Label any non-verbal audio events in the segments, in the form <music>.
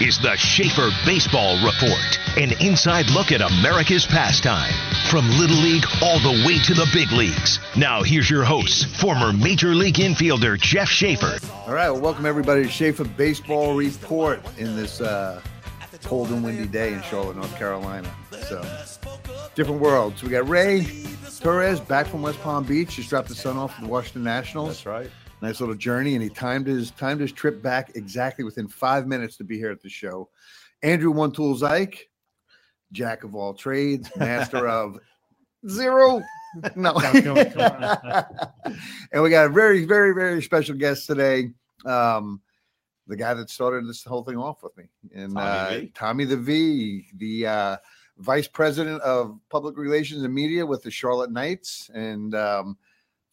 is the Schaefer Baseball Report, an inside look at America's pastime. From Little League all the way to the big leagues. Now, here's your host, former Major League infielder Jeff Schaefer. All right, well, welcome everybody to Schaefer Baseball Report in this uh, cold and windy day in Charlotte, North Carolina. So, different worlds. We got Ray Torres back from West Palm Beach. Just dropped the son off at the Washington Nationals. That's right. Nice little journey, and he timed his timed his trip back exactly within five minutes to be here at the show. Andrew One Tool Zyke, jack of all trades, <laughs> master of zero. <laughs> No. <laughs> and we got a very, very, very special guest today. Um, the guy that started this whole thing off with me, and Tommy uh. Tommy the V, the uh, vice president of public relations and media with the Charlotte Knights, and um,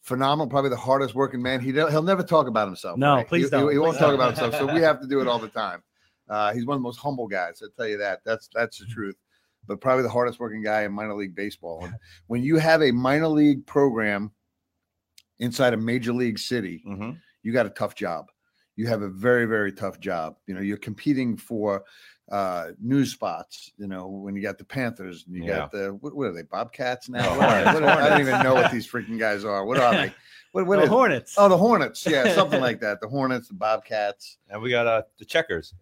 phenomenal, probably the hardest working man. He he'll never talk about himself. No, right? please He- don't. He, won't talk about himself, so we have to do it all the <laughs> time. Uh, he's one of the most humble guys. I tell you that. That's that's Mm-hmm. the truth. But probably the hardest working guy in minor league baseball. And when you have a minor league program inside a major league city, hmm you got a tough job. You have a very, very tough job. You know, you're competing for uh news spots, you know, when you got the Panthers and you got the what, what are they, Bobcats now? No, What are they? Hornets. What I don't even know what these freaking guys are. What are they? <laughs> What, what the is- Hornets. Oh, the Hornets. Yeah, something <laughs> like that. The Hornets, the Bobcats. And we got uh, the checkers.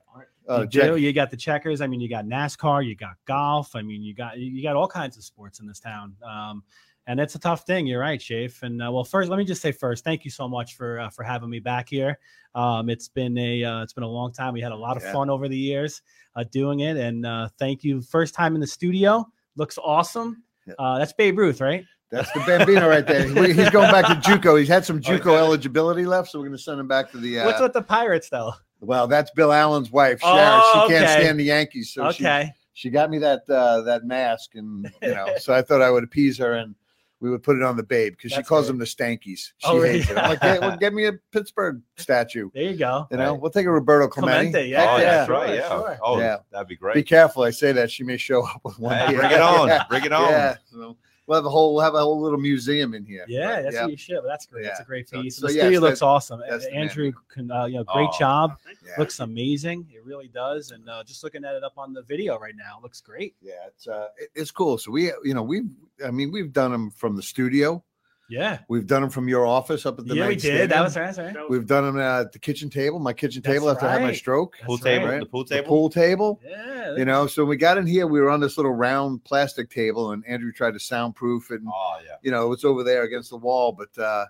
Uh, you do. You got the checkers. I mean, you got NASCAR. You got golf. I mean, you got you got all kinds of sports in this town. Um, and it's a tough thing. You're right, Shafe. And uh, well, first, let me just say first, thank you so much for uh, for having me back here. Um, it's been a uh, it's been a long time. We had a lot of Yeah. fun over the years uh, doing it, and uh, thank you. First time in the studio. Looks awesome. Uh, that's Babe Ruth, right? That's the Bambino right there. He's going back to JUCO. He's had some <laughs> Oh, JUCO eligibility left, so we're going to send him back to the. Uh, What's with the Pirates, though? well, that's Bill Allen's wife, Sharon. Oh, she can't stand the Yankees, so she okay. she got me that uh, that mask, and you know, <laughs> so I thought I would appease her, and we would put it on the babe because she calls great. them the Stankies. She Oh, hates really? it. I'm like, "Hey, well, get me a Pittsburgh <laughs> statue. there you go. You know, Right. we'll take a Roberto Clemente. Clemente, yeah. oh, yeah, that's right. Yeah. sure. Oh, Yeah. that'd be great. Be careful. I say that she may show up with one. Hey, bring it on. <laughs> Yeah. Bring it on. Yeah. So we'll have a whole we'll have a whole little museum in here. Yeah, But, that's yeah. what you should. But that's great. That's a great So- piece. so the yes, studio looks awesome. the. Andrew, can, uh, you know, great Oh. job. Yeah. Looks amazing. It really does. And uh, just looking at it up on the video right now, it looks great. Yeah, it's uh, it's cool. So we, you know, we've, I mean, we've done them from the studio. Yeah, We've done them from your office up at the yeah, we did. stadium. That was right. That's right. We've done them at the kitchen table, my kitchen That's table after I had my stroke. Pool That's table. right. The pool The table. pool table. Yeah, You know, so when we got in here, we were on this little round plastic table, and Andrew tried to soundproof it. And, Oh yeah. you know, it's over there against the wall. But uh,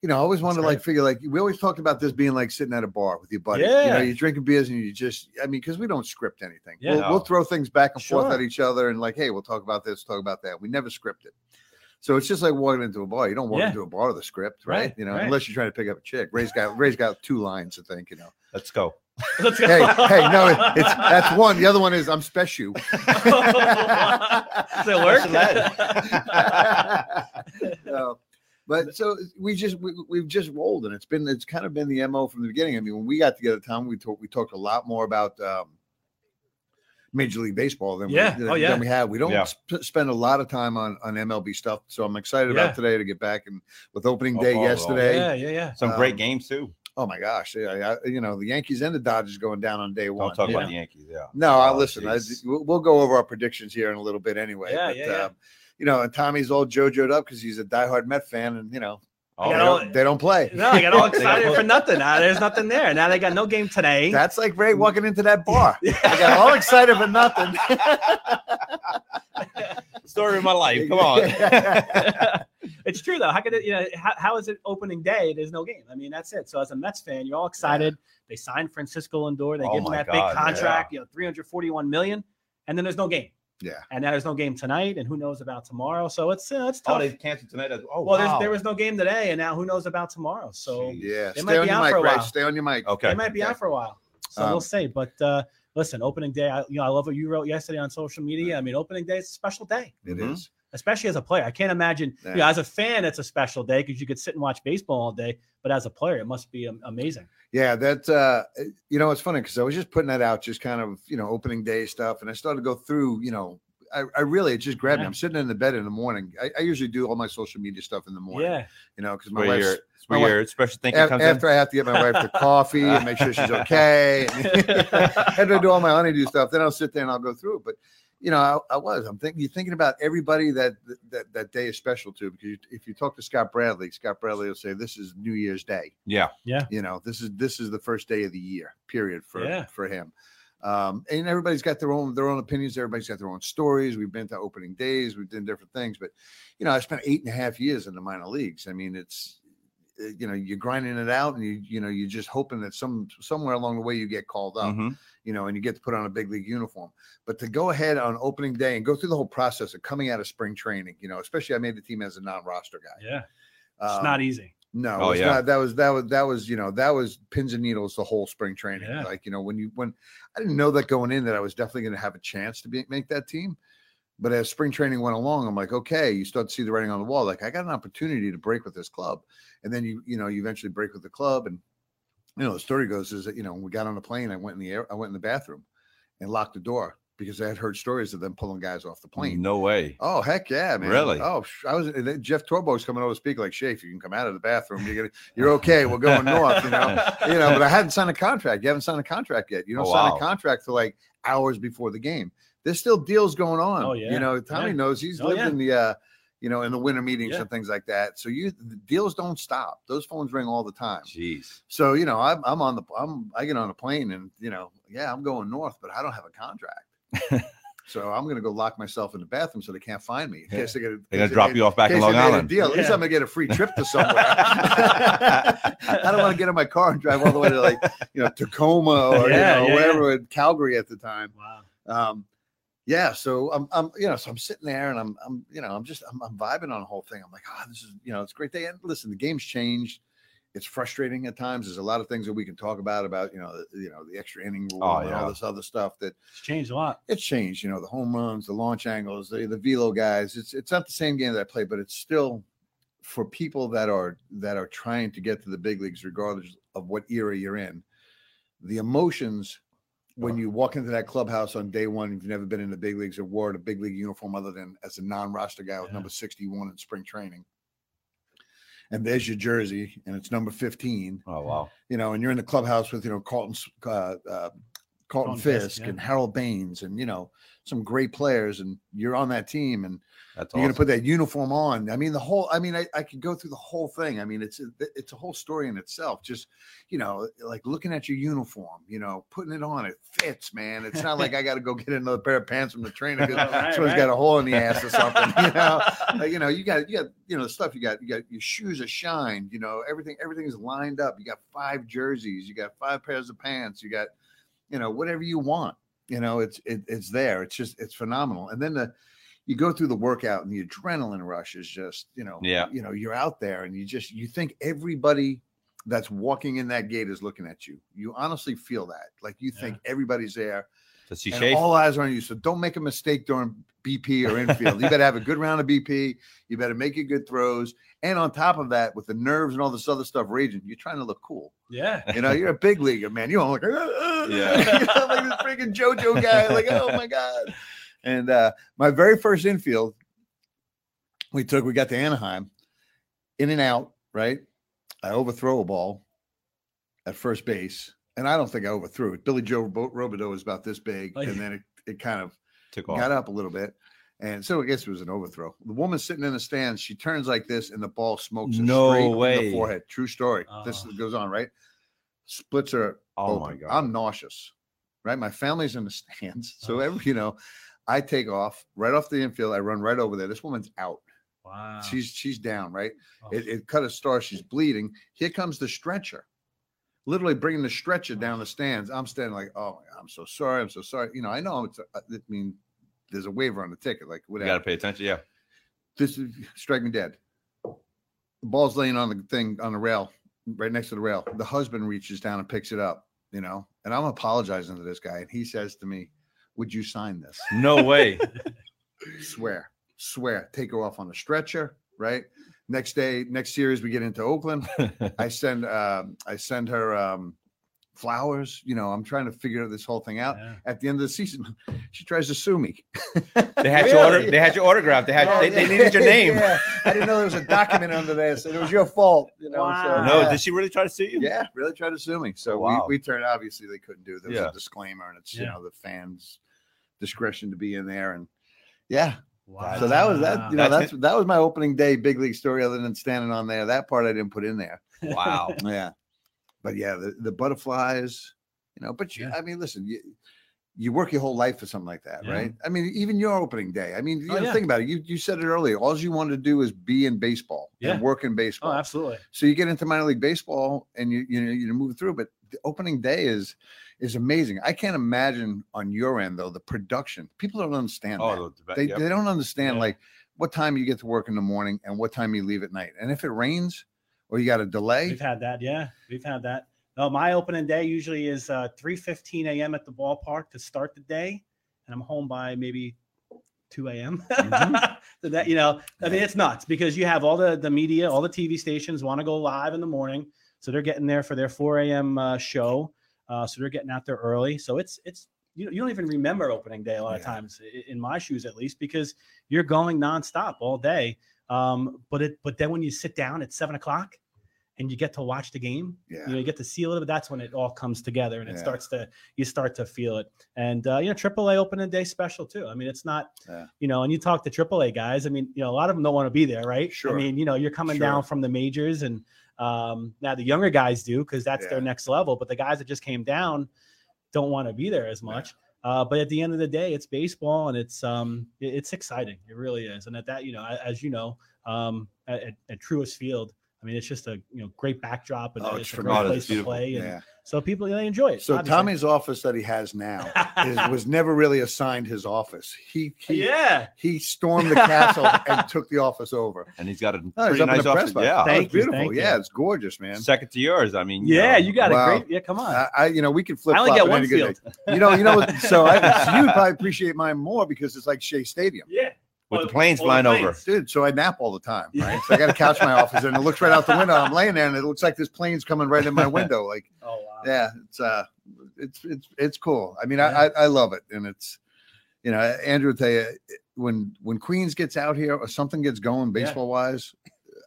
you know, I always wanted to like great. figure like we always talked about this being like sitting at a bar with your buddy. You Yeah. know, you're drinking beers and you just I mean, because we don't script anything. Yeah. We'll, we'll throw things back and forth at each other and like, hey, we'll talk about this, talk about that. We never script it. So it's just like walking into a bar. You don't walk Yeah. into a bar with a script, right? Right, You know, right. unless you're trying to pick up a chick. Ray's got Ray's got two lines, I think, you know. Let's go. Let's go. Hey, hey, no, it- it's that's one. The other one is I'm special. <laughs> Does it work? <laughs> No. But so we just we, we've just rolled, and it's been it's kind of been the mo from the beginning. I mean, when we got together, Tom, we talked we talked a lot more about um, Major League Baseball than Yeah. we, Oh, than we have. We don't Yeah. sp- spend a lot of time on on MLB stuff, so I'm excited Yeah. about today to get back and with opening Oh, day oh, oh. yesterday. yeah, yeah, yeah. Some great Um, games too. Oh my gosh, yeah, I, you know the Yankees and the Dodgers going down on day one. Don't talk yeah. about the Yankees. Yeah. No, I Oh, listen. I, we'll, we'll go over our predictions here in a little bit anyway. Yeah, but, yeah, yeah. Um, you know, and Tommy's all JoJo'd up because he's a diehard Met fan, and you know Oh, they, know, don't, they don't play. No, <laughs> I got all excited for nothing. Now there's nothing there. Now they got no game today. That's like Ray walking into that bar. <laughs> I got all excited for nothing. <laughs> story of my life. Come on. it's true though. How could it? You know, how, how is it opening day? There's no game. I mean, that's it. So as a Mets fan, you're all excited. They signed Francisco Lindor. They Oh give him that God, big yeah. contract. You know, 341 million, and then there's no game. Yeah. And now there's no game tonight, and who knows about tomorrow? So it's uh, it's tough. Oh, they canceled tonight. Oh, well, wow. there's, there was no game today, and now who knows about tomorrow? So Jeez. Yeah. They Stay might on be your out mic, for a Ray. while. Stay on your mic. Okay. they might be Okay. out for a while. So Um, we'll see. But uh, listen, opening day. I, you know, I love what you wrote yesterday on social media. I mean, opening day is a special day. It Mhm. is. Especially as a player. I can't imagine, you know, Yeah. as a fan, it's a special day because you could sit and watch baseball all day. But as a player, it must be amazing. Yeah, that uh you know it's funny because I was just putting that out, just kind of you know opening day stuff, and I started to go through. You know, I, I really it just grabbed me. I'm sitting in the bed in the morning. I, I usually do all my social media stuff in the morning. Yeah. You know, because my Where wife's your, where my wife- your special thinking af- comes after I have to get my wife the coffee and make sure she's okay. <laughs> Had to <laughs> do all my honeydew stuff. Then I'll sit there and I'll go through it. But you know, I, I was. I'm thinking. You're thinking about everybody that that that day is special to because you, if you talk to Scott Bradley, Scott Bradley will say this is New Year's Day. Yeah, Yeah. You know, this is this is the first day of the year. Period for Yeah. for him. Um, and everybody's got their own their own opinions. Everybody's got their own stories. We've been to opening days. We've done different things. But you know, I spent eight and a half years in the minor leagues. I mean, it's you know you're grinding it out, and you you know you're just hoping that some somewhere along the way you get called up. Mhm. You know, and you get to put on a big league uniform. But to go ahead on opening day and go through the whole process of coming out of spring training, you know, especially I made the team as a non-roster guy. Yeah. It's Um, not easy. no, Oh, it's yeah. not. That was that was that was you know that was pins and needles the whole spring training. Yeah. Like you know when you when I didn't know that going in that I was definitely going to have a chance to be make that team. But as spring training went along, I'm like, okay, you start to see the writing on the wall. Like I got an opportunity to break with this club, and then you you know you eventually break with the club, and you know the story goes is that you know when we got on the plane, I went in the air, I went in the bathroom, and locked the door because I had heard stories of them pulling guys off the plane. No way. Oh heck yeah, man! Really? Oh, I was Jeff Torborg's coming over to speak like Shafe. You can come out of the bathroom. You're gonna, you're okay. We're going north. You know, <laughs> you know. But I hadn't signed a contract. You haven't signed a contract yet. You oh, don't Oh, sign wow. a contract for like hours before the game. There's still deals going on. Oh, yeah. You know, Tommy Yeah. knows he's Oh, lived yeah. in the uh, you know, in the winter meetings Yeah. and things like that. So you the deals don't stop. Those phones ring all the time. Jeez. So you know, I'm I'm on the I'm I get on a plane and you know, yeah, I'm going north, but I don't have a contract. <laughs> so I'm gonna go lock myself in the bathroom so they can't find me. In case they get They're gonna drop you off back in Long Island. Deal. At least I'm gonna get a free trip to <laughs> somewhere. <laughs> I don't want to get in my car and drive all the way to like you know Tacoma or Yeah, you know yeah, wherever Calgary at the time. Wow. Um, yeah, so I'm, I'm, you know, so I'm sitting there and I'm, I'm, you know, I'm just, I'm, I'm vibing on the whole thing. I'm like, oh, this is, you know, it's a great day. And listen, the game's changed. It's frustrating at times. There's a lot of things that we can talk about, about, you know, the, you know, the extra inning rule Oh, and yeah. all this other stuff that It's changed a lot. it's changed. You know, the home runs, the launch angles, the, the velo guys. It's, it's not the same game that I play, but it's still for people that are, that are trying to get to the big leagues, regardless of what era you're in. The emotions when you walk into that clubhouse on day one, if you've never been in the big leagues or wore a big league uniform other than as a non-roster guy with Yeah. number 61 in spring training. And there's your jersey, and it's number 15. Oh wow. You know, and you're in the clubhouse with you know Carlton, uh, uh, Carlton Fisk, Fisk yeah. and Harold Baines, and you know some great players, and you're on that team, and That's you're awesome. gonna put that uniform on. I mean, the whole. I mean, I, I could go through the whole thing. I mean, it's a, it's a whole story in itself. Just you know, like looking at your uniform, you know, putting it on, it fits, man. It's not like I got to go get another pair of pants from the trainer because <laughs> Right, someone's right. got a hole in the ass or <laughs> something. You know, like, you know, you got you got you know the stuff you got. You got your shoes are shined. You know, everything everything is lined up. You got five jerseys. You got five pairs of pants. You got you know whatever you want. You know, it's it, it's there. It's just it's phenomenal. And then the you go through the workout and the adrenaline rush is just you know Yeah. you know you're out there and you just you think everybody that's walking in that gate is looking at you. You honestly feel that like you think everybody's there To see and all eyes are on you. So don't make a mistake during BP or infield. you better have a good round of BP. You better make your good throws. And on top of that, with the nerves and all this other stuff raging, you're trying to look cool. Yeah. You know, you're a big leaguer, man. You don't look like, "Uh, uh," Yeah. <laughs> you know, like this freaking JoJo guy. Like, oh my God. And uh, my very first infield, we took, we got to Anaheim, in and out, right? I overthrow a ball at first base. And I don't think I overthrew it. Billy Joe Ro- Robidoux was about this big. Oh. And then it, it kind of Took off. got up a little bit. And so I guess it was an overthrow. The woman sitting in the stands, she turns like this, and the ball smokes her No straight in way. the forehead. True story. This Oh. goes on, right? Splits her Oh open. my god. I'm nauseous, right? My family's in the <laughs> stands. So Oh. every, you know, I take off right off the infield. I run right over there. This woman's out. Wow. She's she's down, right? Oh. It, it cut a star. She's bleeding. Here comes the stretcher. Literally bringing the stretcher down the stands. I'm standing like, oh, I'm so sorry. I'm so sorry. You know, I know it's. Uh, I mean, there's a waiver on the ticket. Like, You whatever got to pay attention. Yeah. this is <laughs> strike me dead. The ball's laying on the thing on the rail, right next to the rail. The husband reaches down and picks it up, you know, and I'm apologizing to this guy. And he says to me, Would you sign this? No way. <laughs> Swear, swear, take her off on the stretcher, right? Next day, next series, we get into Oakland. I <laughs> send um, I send her um, flowers. You know, I'm trying to figure this whole thing out. Yeah. At the end of the season, <laughs> she tries to sue me. They had your order. They had your autograph. They had. Oh, they, they needed your name. Yeah. I didn't know there was a document under there, so it was your fault. You know, Wow. so, No, yeah. did she really try to sue you? Yeah, really tried to sue me. So Wow. we, we turned obviously they couldn't do. There was Yeah. a disclaimer, and it's you know the fans' discretion to be in there, and yeah. Wow. So that was that. You know, That's that's that was my opening day big league story. Other than standing on there, that part I didn't put in there. Wow. <laughs> Yeah, but yeah, the, the butterflies. You know, but you, Yeah. I mean, listen, you you work your whole life for something like that, Yeah. right? I mean, even your opening day. I mean, oh, you Oh, know, yeah. think about it. You you said it earlier. All you wanted to do is be in baseball Yeah. and work in oh, baseball. Oh, absolutely. So you get into minor league baseball and you you know you move through, but the opening day is is amazing. I can't imagine on your end though the production. People don't understand that. Oh, the, They yep. they don't understand Yeah. like what time you get to work in the morning and what time you leave at night. And if it rains or you got a delay, We've had that. Yeah, we've had that. No, my opening day usually is uh, 3:15 a.m. at the ballpark to start the day, and I'm home by maybe 2 a.m. Mhm. <laughs> so that you know, I mean, it's nuts because you have all the the media, all the TV stations want to go live in the morning, so they're getting there for their 4 a.m. Uh, show. Uh, so they're getting out there early. So it's it's you, you don't even remember opening day a lot of times in my shoes at least because you're going nonstop all day. Um, but it but then when you sit down at seven o'clock and you get to watch the game, yeah. you know, you get to see a little bit. That's when it all comes together and it Yeah. starts to you start to feel it. And uh, you know, AAA opening day special too. I mean, it's not Yeah. you know, and you talk to AAA guys. I mean, you know, a lot of them don't want to be there, right? Sure. I mean, you know, you're coming down from the majors, and um, now the younger guys do because that's their next level. But the guys that just came down don't want to be there as much. Uh, but at the end of the day, it's baseball, and it's um, it- it's exciting. It really is. And at that, you know, as you know, um, at, at, at Truist Field, I mean, it's just a you know great backdrop and Oh, it's, it's a great place to play. And yeah. so people they enjoy it. So obviously. Tommy's office that he has now is, <laughs> was never really assigned his office. He he, yeah. he stormed <laughs> the castle and took the office over. and he's got a Oh, pretty nice the press office. box. Yeah, Oh, it's you, beautiful. thank yeah, it's gorgeous, man. second to yours. I mean, Yeah, know, you got Wow. a great. Yeah, come on. I, I, you know, we can flip. I only flop get one field. You know, you know. So, I, so <laughs> you'd probably appreciate mine more because it's like Shea Stadium, Yeah. With Or- the planes flying over. planes. dude. So I nap all the time, Yeah. right? So I got a couch in my office, and it looks right out the window. I'm laying there, and it looks like this plane's coming right in my <laughs> window. Like, Oh wow. yeah, it's uh, it's it's it's cool. I mean, Yeah. I, I I love it, and it's you know, Andrew will tell you when when Queens gets out here or something gets going Yeah. baseball wise,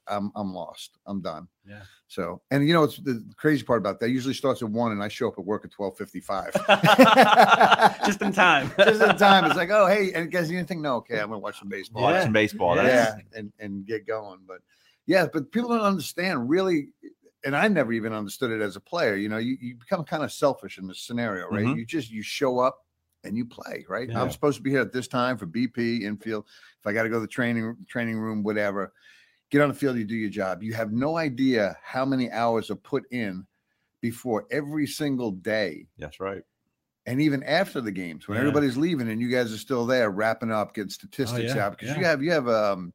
I'm I'm lost. I'm done. Yeah. So, and you know, it's the crazy part about that. Usually starts at one, and I show up at work at twelve fifty five. <laughs> Just in time. <laughs> Just in time. It's like, oh, hey, and guys, anything? No, okay, I'm gonna watch some baseball. Watch Yeah. baseball. Yeah. That's, Yeah, and and get going. But yeah, but people don't understand really, and I never even understood it as a player. You know, you, you become kind of selfish in this scenario, right? Mhm. You just you show up and you play, right? Yeah. I'm supposed to be here at this time for BP infield. If I got to go to the training training room, whatever, get on the field, you do your job. You have no idea how many hours are put in before every single day that's right. and even after the games when Yeah. everybody's leaving and you guys are still there wrapping up getting statistics Oh, yeah, out because you have you have um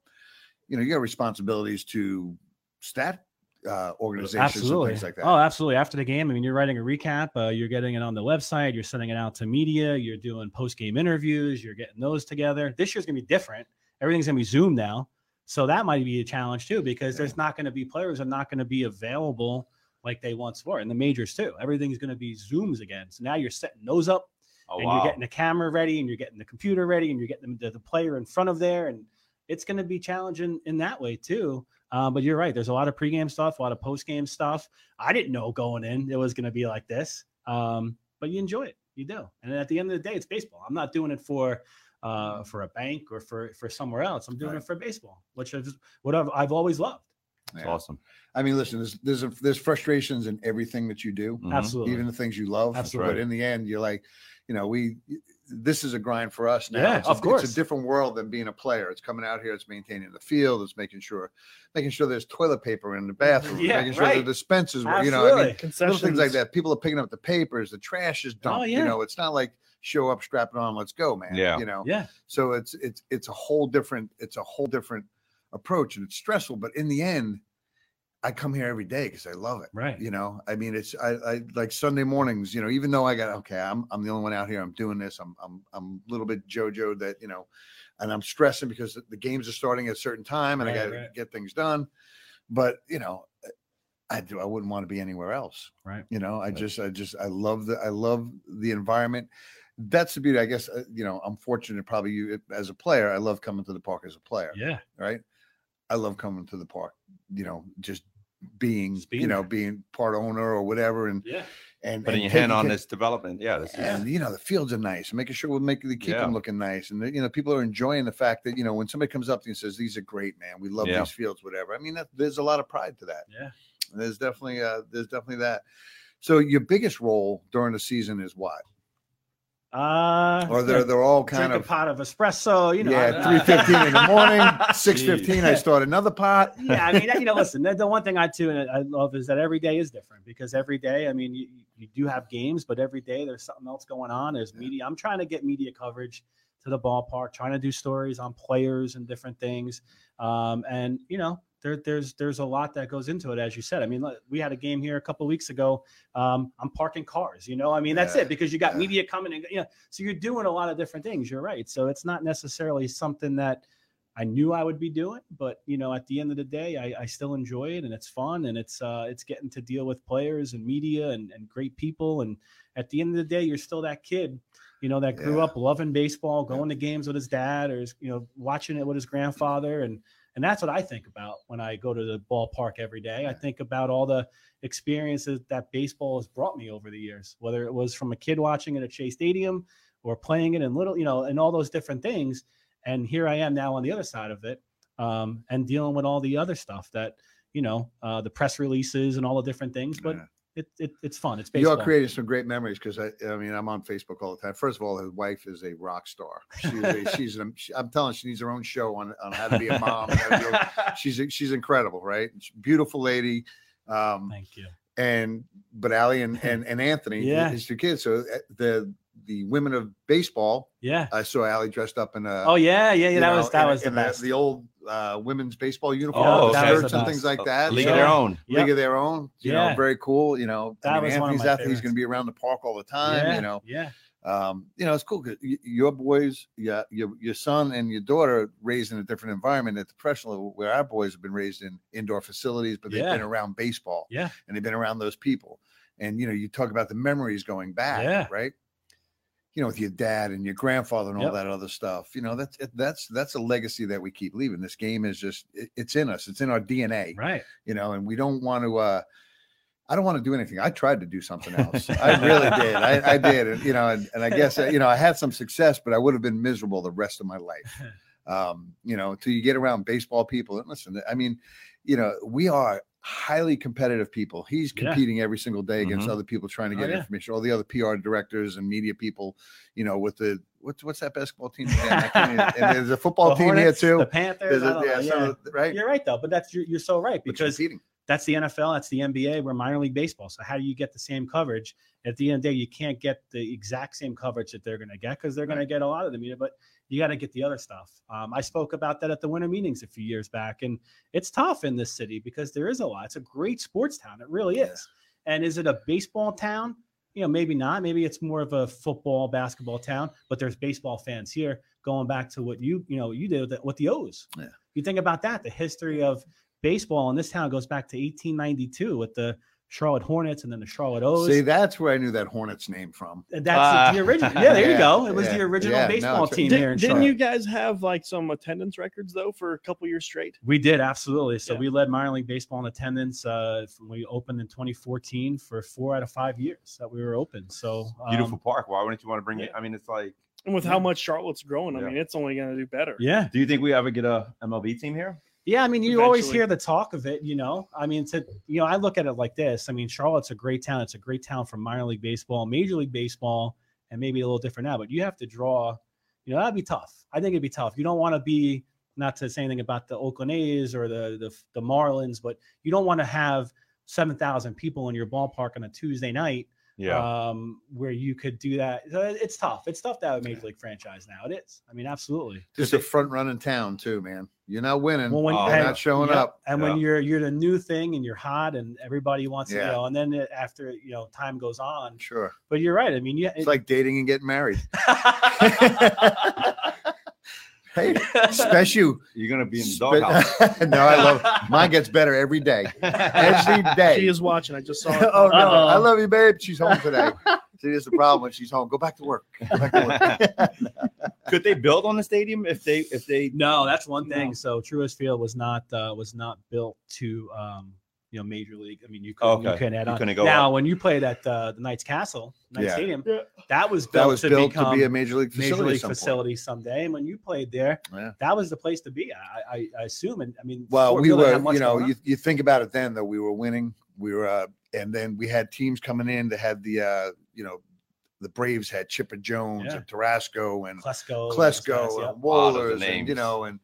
you know you have responsibilities to stat uh organizations absolutely. and things like that Oh, absolutely. After the game, I mean, you're writing a recap. Uh, you're getting it on the website. You're sending it out to media. You're doing post game interviews. You're getting those together. This year's gonna be different. Everything's gonna be Zoom now, so that might be a challenge too because there's not gonna be players are not gonna be available like they once were in the majors too. Everything's gonna be Zooms again. So now you're setting those up Oh and wow. you're getting the camera ready and you're getting the computer ready and you're getting the, the player in front of there and it's going to be challenging in that way too um, but you're right there's a lot of pregame stuff a lot of postgame stuff i didn't know going in it was going to be like this um, but you enjoy it you do and at the end of the day it's baseball i'm not doing it for uh, for a bank or for for somewhere else i'm doing Right. it for baseball which is what I've, I've always loved That's Yeah. awesome. i mean listen there's there's a, there's frustrations in everything that you do Mhm. absolutely even the things you love Absolutely. but in the end you're like you know we this is a grind for us now Yeah, it's a, of course. it's a different world than being a player it's coming out here it's maintaining the field it's making sure making sure there's toilet paper in the <laughs> bathroom Yeah, making sure the right. dispensers you know i mean Absolutely. little things like that. People are picking up the papers, the trash is dumped. Oh, yeah. You know, it's not like show up, strap it on, let's go, man. Yeah. You know, yeah so it's it's it's a whole different it's a whole different approach, and it's stressful. But in the end, I come here every day because I love it. right You know, I mean, it's I, I like Sunday mornings. You know, even though I got okay, I'm I'm the only one out here. I'm doing this. I'm I'm I'm a little bit JoJo that you know, and I'm stressing because the- the games are starting at a certain time, and I got to right. get things done. But you know, I do. I wouldn't want to be anywhere else. Right. You know, I Right. just, I just, I love the, I love the environment. That's the beauty. I guess. Uh, you know, I'm fortunate. Probably you as a player. I love coming to the park as a player. Yeah. Right. I love coming to the park. You know, just being, Just being you know, there. being part owner or whatever, and Yeah. and Putting and your hand on ca- this development. Yeah. This is, and you know the fields are nice, making sure we're making keep Yeah. them looking nice, and you know people are enjoying the fact that you know when somebody comes up to you and says these are great, man, we love Yeah. these fields, whatever. I mean, that, there's a lot of pride to that. Yeah. There's definitely uh there's definitely that. So your biggest role during the season is what? Uh, Or they're they're all kind drink of a pot of espresso. You know. yeah, three fifteen in the morning, <laughs> six fifteen. I start another pot. <laughs> yeah, I mean, you know, listen, the, the one thing I too and I love is that every day is different because every day, I mean, you, you do have games, but every day there's something else going on. There's Yeah. media. I'm trying to get media coverage to the ballpark, trying to do stories on players and different things. Um, and you know, there, there's there's a lot that goes into it, as you said. I mean, we had a game here a couple weeks ago. Um, I'm parking cars. You know, I mean, that's Yeah, it because you got yeah. media coming and you know, so you're doing a lot of different things. You're right. So it's not necessarily something that I knew I would be doing, but you know, at the end of the day, I, I still enjoy it and it's fun and it's uh it's getting to deal with players and media and, and great people. And at the end of the day, you're still that kid, you know, that grew Yeah. up loving baseball, going to games with his dad or his, you know, watching it with his grandfather. And and that's what I think about when I go to the ballpark every day. I think about all the experiences that baseball has brought me over the years, whether it was from a kid watching it at Shea Stadium or playing it in little, you know, and all those different things. And here I am now on the other side of it, um, and dealing with all the other stuff that, you know, uh, the press releases and all the different things. But Yeah. It, it it's fun. It's You baseball. all created some great memories because I, I mean, I'm on Facebook all the time. First of all, his wife is a rock star. She's, a, she's an, I'm telling, you, she needs her own show on, on how to be a mom. be a- <laughs> she's she's incredible, right? She's beautiful lady. Um, Thank you. and but Allie and and, and Anthony, Yeah. his two kids. So uh, the the women of baseball, Yeah. I saw Allie dressed up in a Oh yeah, yeah, yeah. That know, was that in- was the in best. the old uh, women's baseball uniform, Oh, shirts and best. things like that. League So- of their own. Yep. League of their own. You Yeah. know, very cool. You know, That I mean, was Anthony's my out there. He's going to be around the park all the time. yeah, You know, yeah, um, you know, it's cool because your boys, yeah, your your son and your daughter raised in a different environment at the professional level, where our boys have been raised in indoor facilities, but they've Yeah. been around baseball, Yeah. and they've been around those people. And you know, you talk about the memories going back, Yeah. right? You know, with your dad and your grandfather and all Yep. that other stuff. You know, that's that's that's a legacy that we keep leaving. This game is just it- it's in us. It's in our DNA right. you know, and we don't want to. uh I don't want to do anything. I tried to do something else. <laughs> I really did. I, I did, and you know, and, and I guess uh, you know I had some success, but I would have been miserable the rest of my life. <laughs> Um, you know, until you get around baseball people. And listen, I mean, you know, we are highly competitive people. He's Yeah. competing every single day against Mhm. other people trying to Oh, get yeah. information. All the other PR directors and media people, you know, with the what's what's that basketball team? Again? I can't even- and there's a <laughs> football The team Hornets, here too. The Panthers. A, yeah, yeah. right. You're right though, but that's you're, you're so right because that's the NFL, that's the NBA, we're minor league baseball. So how do you get the same coverage? At the end of the day, you can't get the exact same coverage that they're going to get because they're going to get a lot of the media, but you got to get the other stuff. Um, I spoke about that at the winter meetings a few years back, and it's tough in this city because there is a lot. It's a great sports town. It really is. And is it a baseball town? You know, maybe not. Maybe it's more of a football, basketball town, but there's baseball fans here. Going back to what you, you know, you did with the, with the O's. Yeah. You think about that. The history of baseball in this town goes back to 1892 with the Charlotte Hornets and then the Charlotte O's. See, that's where I knew that Hornets name from. And that's Ah. the original. <laughs> Yeah, there you go. It was yeah, the original yeah, baseball it's- team Did, here in didn't Charlotte. you guys have like some attendance records though for a couple years straight? We did absolutely. So Yeah. we led minor league baseball in attendance. Uh, from- we opened in 2014 for four out of five years that we were open. So um, Beautiful park. Why wouldn't you want to bring it? I mean, it's like. And with how much Charlotte's growing, I Yeah. mean, it's only going to do better. Yeah, Do you think we ever get a MLB team here? Yeah. I mean, you always hear the talk of it. You know, I mean, to you know, I look at it like this. I mean, Charlotte's a great town. It's a great town for minor league baseball, major league baseball, and maybe a little different now. But you have to draw. You know, that'd be tough. I think it'd be tough. You don't want to be not to say anything about the Oakland A's or the the, the Marlins, but you don't want to have seven thousand people in your ballpark on a Tuesday night um, where you could do that. So It's tough. It's tough to have a major league franchise now. It is. I mean, absolutely. Just a front running town too, man. You're not winning. Well, when Oh, you're and- not showing yep, up. and when you're you're the new thing and you're hot and everybody wants to, Yeah. you know, and then it- after you know time goes on. Sure. But you're right. I mean, yeah, It's like dating and getting married. <laughs> <laughs> Hey, <laughs> special. You're gonna be in the doghouse. <laughs> No, I love mine. Gets better every day. Every day. She is watching. I just saw her. <laughs> oh no, Uh-oh. I love you, babe. She's home today. See, this is the problem when she's home. Go back to work. Go back to work. Could they build on the stadium if they if they No, that's one thing. No. So Truist Field was not uh, was not built to um, you know major league. I mean, you Oh, couldn't, you okay. couldn't add You on. couldn't go now, up. when you played at uh, the Knights Castle, Knights Yeah. Stadium, Yeah. that was built That was to built become to be a major league facility. major league some point. facility someday. And when you played there, Yeah. that was the place to be. I, I, I assume. And I mean, Well, we were, you know, you, you think about it then though, we were winning. We were, uh, and then we had teams coming in that had the, uh, you know, the Braves had Chipper Jones Yeah. and Tarasco and Klesko, those guys, Klesko yeah. and Lot of the and, you know, and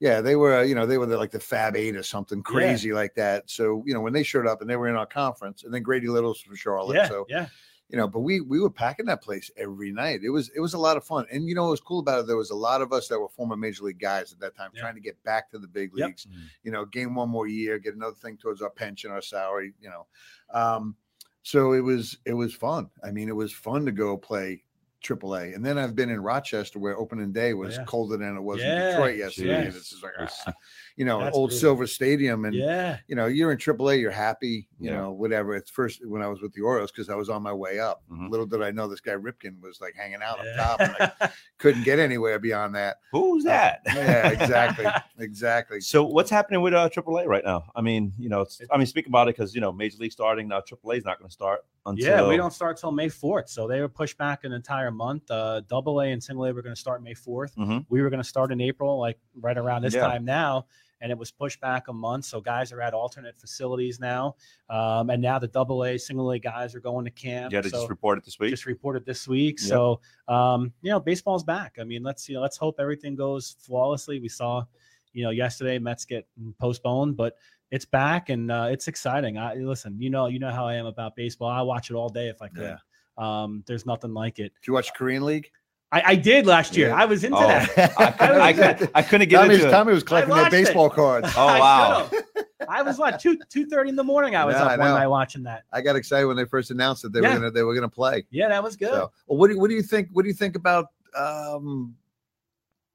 yeah, they were, you know, they were the, like the Fab Eight or something crazy like that. So, you know, when they showed up and they were in our conference and then Grady Little's from Charlotte. yeah, so, yeah, you know, but we we were packing that place every night. It was it was a lot of fun. And you know what was cool about it? There was a lot of us that were former major league guys at that time Yeah. trying to get back to the big leagues. Mhm. You know, gain one more year, get another thing towards our pension, our salary, you know. Um, so it was it was fun. I mean, it was fun to go play AAA. And then I've been in Rochester where opening day was yeah. colder than it was in Detroit yesterday. yes. This is like ah, you know, That's old brutal. Silver Stadium and yeah. you know, you're in AAA, you're happy, you Yeah. know, whatever. It's first when I was with the Orioles because I was on my way up. Mhm. Little did I know this guy Ripken was like hanging out Yeah. up top and I <laughs> couldn't get anywhere beyond that. Who's that? Yeah, exactly. <laughs> exactly. So what's happening with uh, AAA right now? I mean, you know, it's, I mean, speak about it because you know Major League starting now. AAA is not going to start until Yeah, we don't start till May 4th. So they were pushed back an entire month. Uh, double A and single A were going to start May 4th. Mhm. We were going to start in April, like right around this Yeah. time now. And it was pushed back a month. So guys are at alternate facilities now. Um, and now the double A, single A guys are going to camp. Yeah, they so just reported this week. just reported this week. Yep. So um, you know, baseball's back. I mean, let's you know, let's hope everything goes flawlessly. We saw, you know, yesterday Mets get postponed, but it's back and uh, it's exciting. I listen, you know, you know how I am about baseball. I watch it all day if I could. Yeah. Um, there's nothing like it. Did you watch Korean League? I, I did last year. Yeah. I was into Oh, that. <laughs> I couldn't, I, couldn't, I couldn't get Tommy, into it. Tommy was collecting their watched it. baseball cards. <laughs> Oh, wow. I was what two two thirty in the morning. I was Yeah, I up one know. night watching that. I got excited when they first announced that they Yeah. were gonna they were gonna play. Yeah, that was good. So, well, what do you, what do you think? What do you think about um,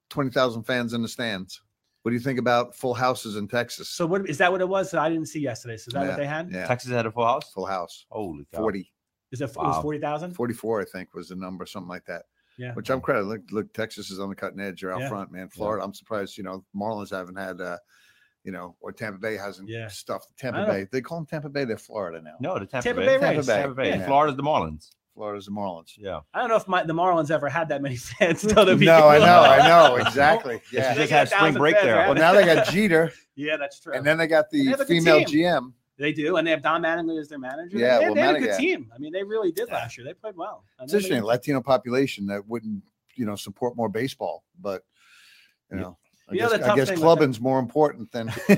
twenty thousand fans in the stands? What do you think about full houses in Texas? So what is that? What it was that I didn't see yesterday? So is that Yeah, what they had? yeah, Texas had a full house. full house, Holy cow. 40, Is it, it was forty thousand? 44, I think was the number, something like that. Yeah. Which I'm credit. Look, look, Texas is on the cutting edge. They're out Yeah. front, man. Florida, I'm surprised. You know, Marlins haven't had, uh, you know, or Tampa Bay hasn't Yeah. stuffed. Tampa Bay, they call them Tampa Bay. They're Florida now. No, the Tampa, Tampa Bay. Bay Tampa Rays. Bay. Tampa Bay. Yeah. Florida's the Marlins. Florida's the Marlins. Yeah. I don't know if my, the Marlins ever had that many <laughs> fans. Though, to <laughs> be No, I know, I know, exactly. They Yeah. should just had a spring break fans there. around Well, now they got Jeter, <laughs> Yeah, that's true. and then they got They the have a good female team. GM. They do, and they have Don Mattingly as their manager. Yeah, they, well, they had a Mattingly- good team. I mean, they really did Yeah. last year. They played well. I It's know they interesting. Latino population that wouldn't, you know, support more baseball, but you Yeah. know, I You know, guess, the I tough guess thing with clubbing's more important than. <laughs> <laughs>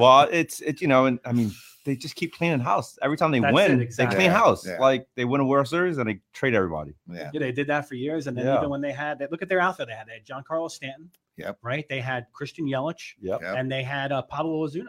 well, it's it you know, and I mean they just keep cleaning house every time they That's win. it, They clean Yeah, house yeah. like they win a World Series and they trade everybody. yeah, Yeah, they did that for years, and then Yeah. even when they had, they, look at their outfit. They had, they had Giancarlo Stanton. Yep. Right. They had Christian Yelich, Yep. Yep. and they had uh, Pablo Ozuna.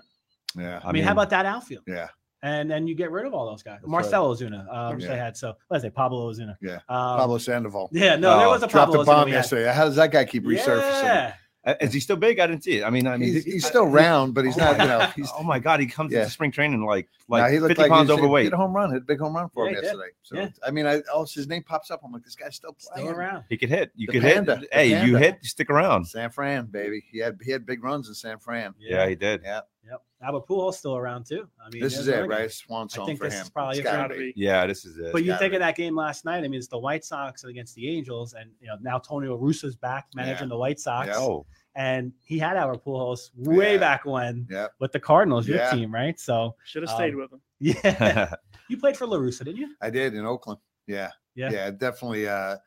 Yeah, I, mean, how about that outfield? yeah, And then you get rid of all those guys. That's Marcelo Ozuna, um, Yeah. they had. So let's say Pablo Ozuna. Yeah. Um, Pablo Sandoval Yeah, no, there Oh, was a dropped Pablo a bomb Ozuna we had. yesterday. How does that guy keep resurfacing? Yeah. Uh, Is he still big? I didn't see it. I mean, I mean, He's, he- he's I- still round, but he's oh not. You know, he's. oh my god, he comes Yeah. into spring training like Nah, like he 50 like pounds he overweight. Hit a home run, hit a big home run for Yeah, him he did. yesterday. So Yeah. I mean, I oh, his name pops up. I'm like, this guy's still playing. Still around. He could hit. You The could panda, hit. the Hey, you hit, you stick around. San Fran, baby. He had he had big runs in San Fran. Yeah, he did. Yeah, Yep. Albert Pujols still around too. I mean, this is it, another guy. right? Swan song think for this him. is probably It's it gotta Gotta be. be. Yeah, this is it. But you think be. of that game last night. I mean, it's the White Sox against the Angels, and you know now Tony La Russa's back managing the White Sox, Yeah. oh, and he had Albert Pujols way Yeah. back when Yep. with the Cardinals, your Yeah. team, right? So Should have Um, stayed with him. <laughs> yeah, <laughs> you played for La Russa, didn't you? I did in Oakland. Yeah, Yeah. yeah, definitely uh,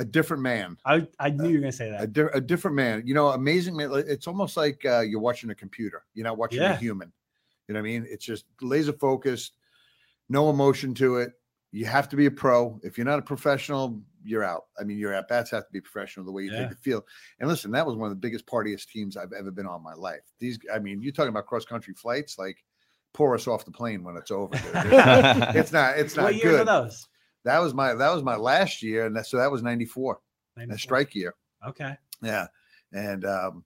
a different man. I I knew you were gonna say A, that. di- a different man. You know, amazing man. It's almost like uh, you're watching a computer. You're not watching a human. You know what I mean? It's just laser focused, no emotion to it. You have to be a pro. If you're not a professional, you're out. I mean, your at bats have to be professional the way you Yeah. take the field. And listen, that was one of the biggest partiest teams I've ever been on in my life. These, I mean, you're talking about cross country flights, like pour us off the plane when it's over. It's, not. It's not <laughs> what good. Those? That was my that was my last year, and that, so that was '94, a 94. strike year. Okay. Yeah. and um,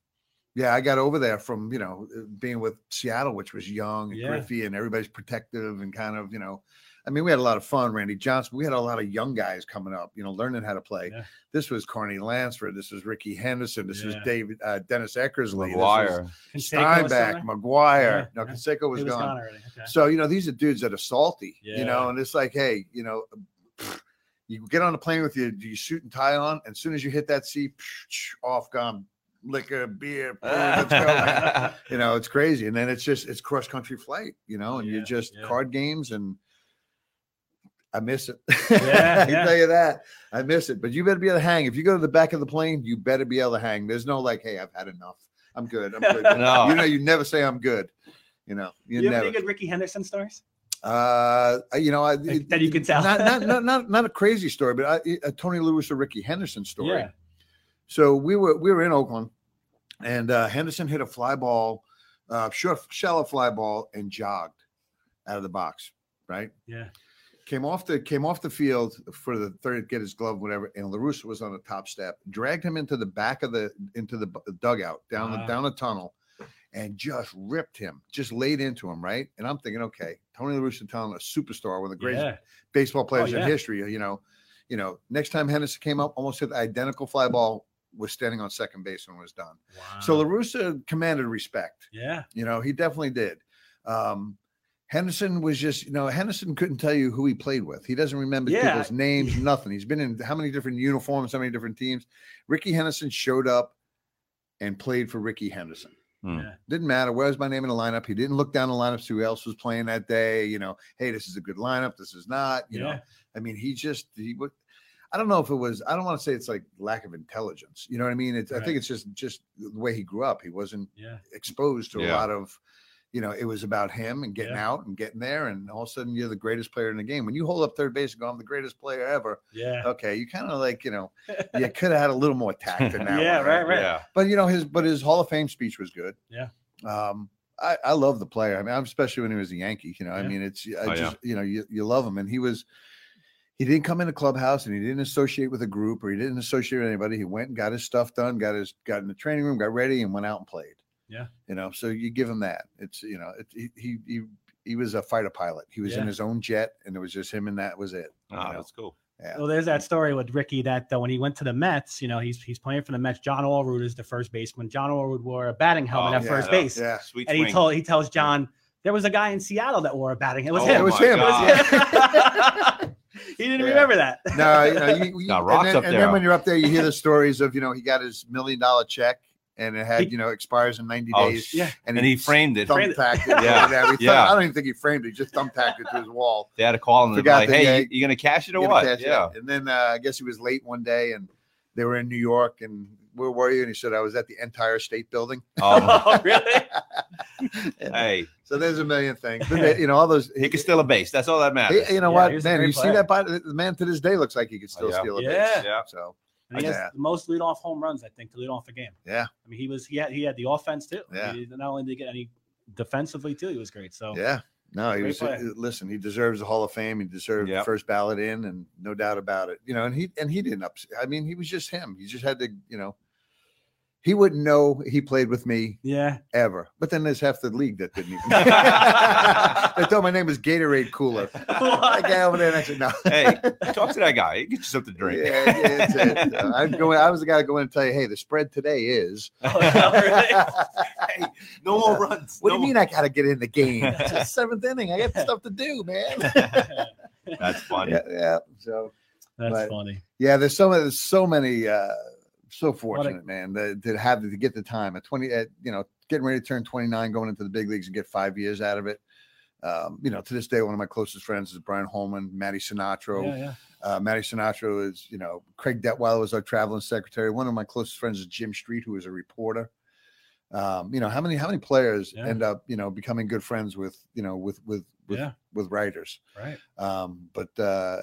yeah, I got over there from you know uh, being with Seattle, which was young and Yeah. Griffey, and everybody's protective and kind of you know. I mean, we had a lot of fun. Randy Johnson. We had a lot of young guys coming up, you know, learning how to play. Yeah. This was Carney Lansford. This was Rickey Henderson. This was Yeah. David uh, Dennis Eckersley. McGwire. Canseco was still there? Steinbach, McGwire. Yeah, No, yeah. Canseco was, was gone. gone. Okay. So you know, these are dudes that are salty, you know, and it's like, hey, you know, you get on a plane with your, you suit and tie on, and as soon as you hit that seat, off gone, liquor, beer, <laughs> food, let's go, you know, it's crazy. And then it's just it's cross country flight, you know, and Yeah, you're just yeah. card games and. I miss it. Yeah, <laughs> I can tell you that. I miss it. But you better be able to hang. If you go to the back of the plane, you better be able to hang. There's no like, hey, I've had enough. I'm good. I'm good. <laughs> No. You know, you never say I'm good. You know, you, you have never. any good Rickey Henderson stories? Uh, you know, I, that you can tell. Not, not, not, <laughs> not, not a crazy story, but I, a Tony Lewis or Rickey Henderson story. Yeah. So we were we were in Oakland, and uh, Henderson hit a fly ball, uh, short shallow fly ball, and jogged out of the box. Right, Yeah. came off the came off the field for the third, get his glove, whatever. And La Russa was on the top step, dragged him into the back of the into the dugout down the down the tunnel, and just ripped him, just laid into him. Right, and I'm thinking, okay, Tony La Russa, telling a superstar, one of the greatest Yeah. baseball players yeah. in history. You know, you know. Next time Henderson came up, almost hit the identical fly ball. Was standing on second base when it was done. Wow. So La Russa commanded respect. yeah. You know, he definitely did. Um, Henderson was just, you know, Henderson couldn't tell you who he played with. He doesn't remember Yeah. people's names, <laughs> nothing. He's been in how many different uniforms, how many different teams. Rickey Henderson showed up and played for Rickey Henderson. Hmm. Yeah. Didn't matter where's my name in the lineup. He didn't look down the lineup, see who else was playing that day. You know, hey, this is a good lineup. This is not. You know, I mean, he just he would. I don't know if it was. I don't want to say it's like lack of intelligence. You know what I mean? It's. I think it's just just the way he grew up. He wasn't Yeah. exposed to a lot of. You know, it was about him and getting Yeah. out and getting there, and all of a sudden you're the greatest player in the game. When you hold up third base and go, "I'm the greatest player ever," Yeah. okay, you kind of like you know, <laughs> you could have had a little more tact in that. Yeah, one, right, right. Yeah. But you know his, but his Hall of Fame speech was good. Yeah. Um, I, I love the player. I mean, especially when he was a Yankee. You know, I mean, it's I Oh, yeah. just you know you, you love him, and he was. He didn't come in the clubhouse and he didn't associate with a group or he didn't associate with anybody. He went and got his stuff done, got his got in the training room, got ready, and went out and played. Yeah. You know, so you give him that. It's you know, it, he, he he he was a fighter pilot. He was in his own jet, and it was just him, and that was it. you Ah, know? that's cool. Yeah. Well, there's that story with Rickey that uh, when he went to the Mets, you know, he's he's playing for the Mets. John Olerud is the first baseman. John Olerud wore a batting helmet Oh, at yeah, first base, Yeah. Sweet and he told he tells John there was a guy in Seattle that wore a batting. Helmet. It was Oh him. It was my him. <laughs> <laughs> He didn't Yeah. remember that. no, you know, you, <laughs> you, Got and, rocks then, up and then when you're up there, you hear the stories of you know he got his million dollar check and it had He- you know expires in 90 Oh, days. Yeah. and he framed it. Framed it. thumbtacked it. Yeah, yeah, yeah. I don't even think he framed it. He just thumbtacked it to his wall. They had to call him and Forgot like, "Hey, yeah, you, you gonna cash it or a what?" Yeah. out. And then uh, I guess he was late one day and they were in New York and where were you? And he said I was at the Empire State Building. Um, <laughs> oh, <laughs> really? hey, So there's a million things. But they, you know all those. he could steal a base. That's all that he- matters. you know Yeah, what, he was a man? great You see that? By, the man to this day looks like he could still yeah. steal a Yeah. base. Yeah. So And he has Yeah. the most leadoff home runs, I think, to lead off a game. Yeah. I mean, he was he had he had the offense too. Yeah. He did- not only did he get any defensively too, he was great. So Yeah. No, he was. player. Listen, he deserves the Hall of Fame. He deserved the first ballot in, and no doubt about it. You know, and he and he didn't upset. I mean, he was just him. He just had to, you know, he wouldn't know he played with me yeah, ever. But then there's half the league that didn't even. <laughs> <laughs> they thought my name was Gatorade Cooler. I guy over there, and I said, no. hey, <laughs> talk to that guy. Get you something to drink. Yeah, yeah, that's it. Uh, I'd go. in- I was the guy going to go in and tell you, hey, the spread today is. Oh, hey, no more runs. What no do you mean I got to get in the game? It's the seventh inning. I got stuff to do, man. That's funny. yeah, yeah. So That's But- funny. yeah, there's so many, there's so many, uh, so fortunate, man, that, to have to get the time at 20, at, you know, getting ready to turn 29, going into the big leagues and get five years out of it. Um, you know, to this day, one of my closest friends is Brian Holman, Matty Sinatro. Yeah, yeah. Uh, Matty Sinatro is, you know, Craig Detweiler was our traveling secretary. One of my closest friends is Jim Street, who is a reporter. Um, you know, how many how many players Yeah. end up, you know, becoming good friends with, you know, with with with, Yeah. with writers. Right. Um, but uh,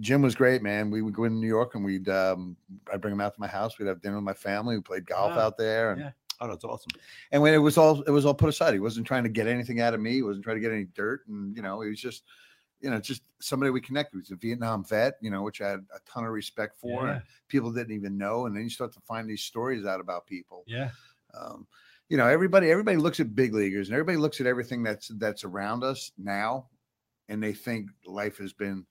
Jim was great, man. We would go in New York and we'd um, I'd bring him out to my house. We'd have dinner with my family. We played golf Wow. out there, and Yeah. Oh, that's awesome. and when it was all it was all put aside. He wasn't trying to get anything out of me. He wasn't trying to get any dirt, and you know, he was just you know, just somebody we connected with, a Vietnam vet, you know, which I had a ton of respect for, Yeah. and people didn't even know, and then you start to find these stories out about people. Yeah. Um, you know, everybody everybody looks at big leaguers and everybody looks at everything that's that's around us now, and they think life has been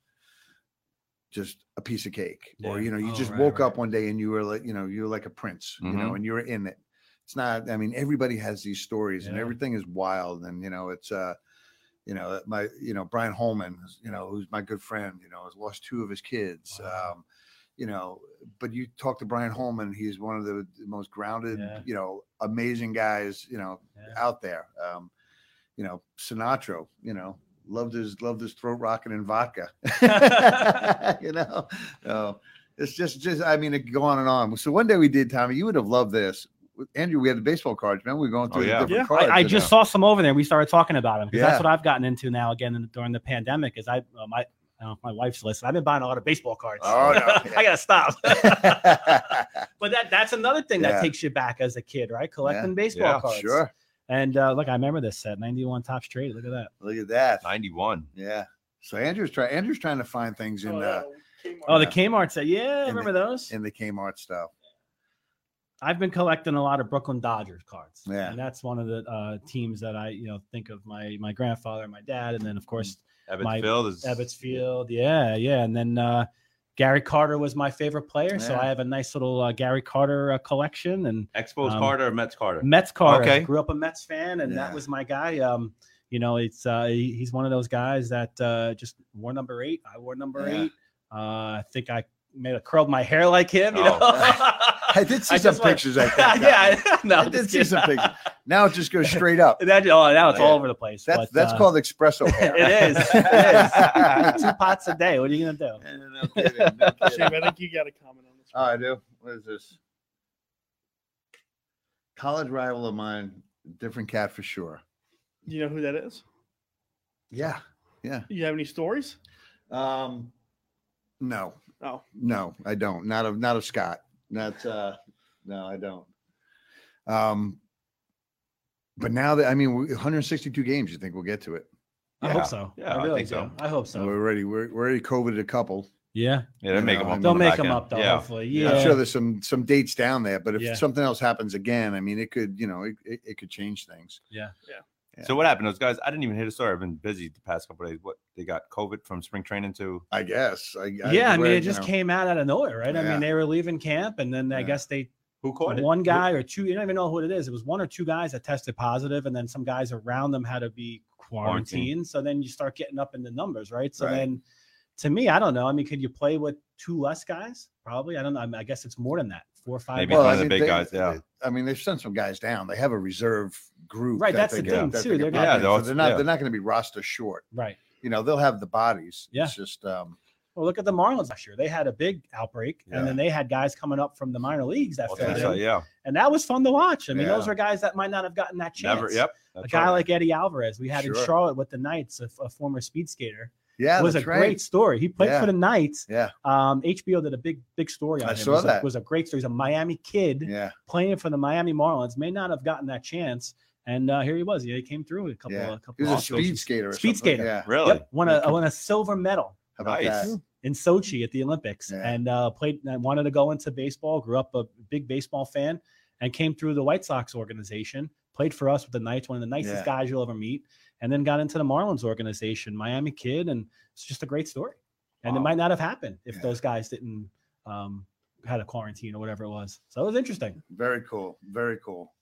just a piece of cake, or you know, you Oh, just right, woke right. up one day and you were like, you know, you were like a prince, you know, Mhm. and you're in it. It's not. I mean, everybody has these stories, and everything is wild, and you know, it's uh you know, my, you know, Brian Holman, you know, who's my good friend, you know, has lost two of his kids. Wow. Um, you know, but you talk to Brian Holman, he's one of the most grounded, Yeah. you know, amazing guys, you know, Yeah. out there. Um, you know, Sinatro, you know, loved his loved his throat rocking and vodka. <laughs> you know, so it's just just I mean it could go on and on. So one day we did, Tommy, you would have loved this. Andrew, we had the baseball cards, man. We were going Oh, through the yeah. different Yeah. cards. I, I just uh, saw some over there. We started talking about them because Yeah. that's what I've gotten into now again during the pandemic. Is I uh, my uh, my wife's listening. I've been buying a lot of baseball cards. Oh, no. <laughs> I gotta stop. <laughs> but that that's another thing Yeah. that takes you back as a kid, right? Collecting baseball Yeah, cards. sure. And uh, look, I remember this set, 91 Topps trade. Look at that. Look at that. 91. Yeah. So Andrew's trying Andrew's trying to find things in uh, Oh, the Kmart set. Yeah, I In the- remember those. in the Kmart stuff. I've been collecting a lot of Brooklyn Dodgers cards. Yeah. And that's one of the uh, teams that I, you know, think of my my grandfather and my dad. And then of course Ebbets Field is Ebbets Field. Yeah, yeah. And then uh, Gary Carter was my favorite player. So I have a nice little uh, Gary Carter uh, collection and Expos um, Carter or Mets Carter. Mets Carter. Okay. Grew up a Mets fan, and Yeah. that was my guy. Um, you know, it's uh, he- he's one of those guys that uh, just wore number eight. I wore number Yeah. eight. Uh, I think I made a curled my hair like him. You know. Oh. <laughs> I did <laughs> see I some just went- pictures. I think. <laughs> yeah, I, no, I did see some pictures. Now it just goes straight up. <laughs> That, oh, now it's all over the place. That's but, that's uh, called espresso <laughs> hair. It is. It <laughs> is. Two pots a day. What are you gonna do? no kidding, no kidding. Shane, I think you got a comment on this. Oh, I do. What is this? College rival of mine, different cat for sure. Do you know who that is? Yeah, yeah. You have any stories? Um, no, Oh, no, I don't. Not of not of Scott. Not uh, no, I don't. Um, but now that I mean, 162 games. You think we'll get to it? I hope so. Yeah, I I really think so. I hope So so. we're already we're, we're already coveted a couple. Yeah. Yeah, they You make know, them I up. They'll the make them end. up though. Yeah. Hopefully. Yeah. I'm sure there's some some dates down there, but if Yeah. something else happens again, I mean, it could you know it, it, it could change things. Yeah. Yeah. So what happened? Those guys, I didn't even hear the story. I've been busy the past couple of days. What they got COVID from spring training to I guess. I, yeah, I mean, read, it just know, came out out of nowhere, right? I mean, they were leaving camp, and then I guess they who caught it? one guy or two. You don't even know who it is. It was one or two guys that tested positive, and then some guys around them had to be quarantined. Quarantine. So then you start getting up in the numbers, right? So Right. then, to me, I don't know. I mean, could you play with two less guys? Probably. I don't know. I, mean, I guess it's more than that. Four or five. Maybe guys. one of the big guys, yeah. I mean, they've sent some guys down. They have a reserve group. Right, that that's they the thing, that too. they They're can gonna- pop Yeah, they'll- So they're not. yeah. They're not going to be roster short. right. You know, they'll have the bodies. Yeah. It's just. um Well, look at the Marlins last year. They had a big outbreak, Yeah. and then they had guys coming up from the minor leagues that Well, filled in. yeah, and that was fun to watch. I mean, Yeah. those were guys that might not have gotten that chance. never. Yep. A guy right. like Eddy Alvarez, we had in Charlotte with the Knights, a, a former speed skater, Yeah, it was a right. great story. He played Yeah. for the Knights. Yeah, Um, HBO did a big, big story on I him. saw it was that. A, was a great story. He's a Miami kid yeah, playing for the Miami Marlins. May not have gotten that chance, and uh, here he was. Yeah, he came through a couple, yeah. a couple. He was a speed skater. Speed something. skater. Yeah. really. Yep, won a won a silver medal How about Nice. that? In Sochi at the Olympics Yeah. and uh, played and wanted to go into baseball, grew up a big baseball fan and came through the White Sox organization, played for us with the Knights, one of the nicest Yeah. guys you'll ever meet, and then got into the Marlins organization, Miami kid. And it's just a great story. And it might not have happened if Yeah. those guys didn't um, had a quarantine or whatever it was. So it was interesting. Very cool. Very cool.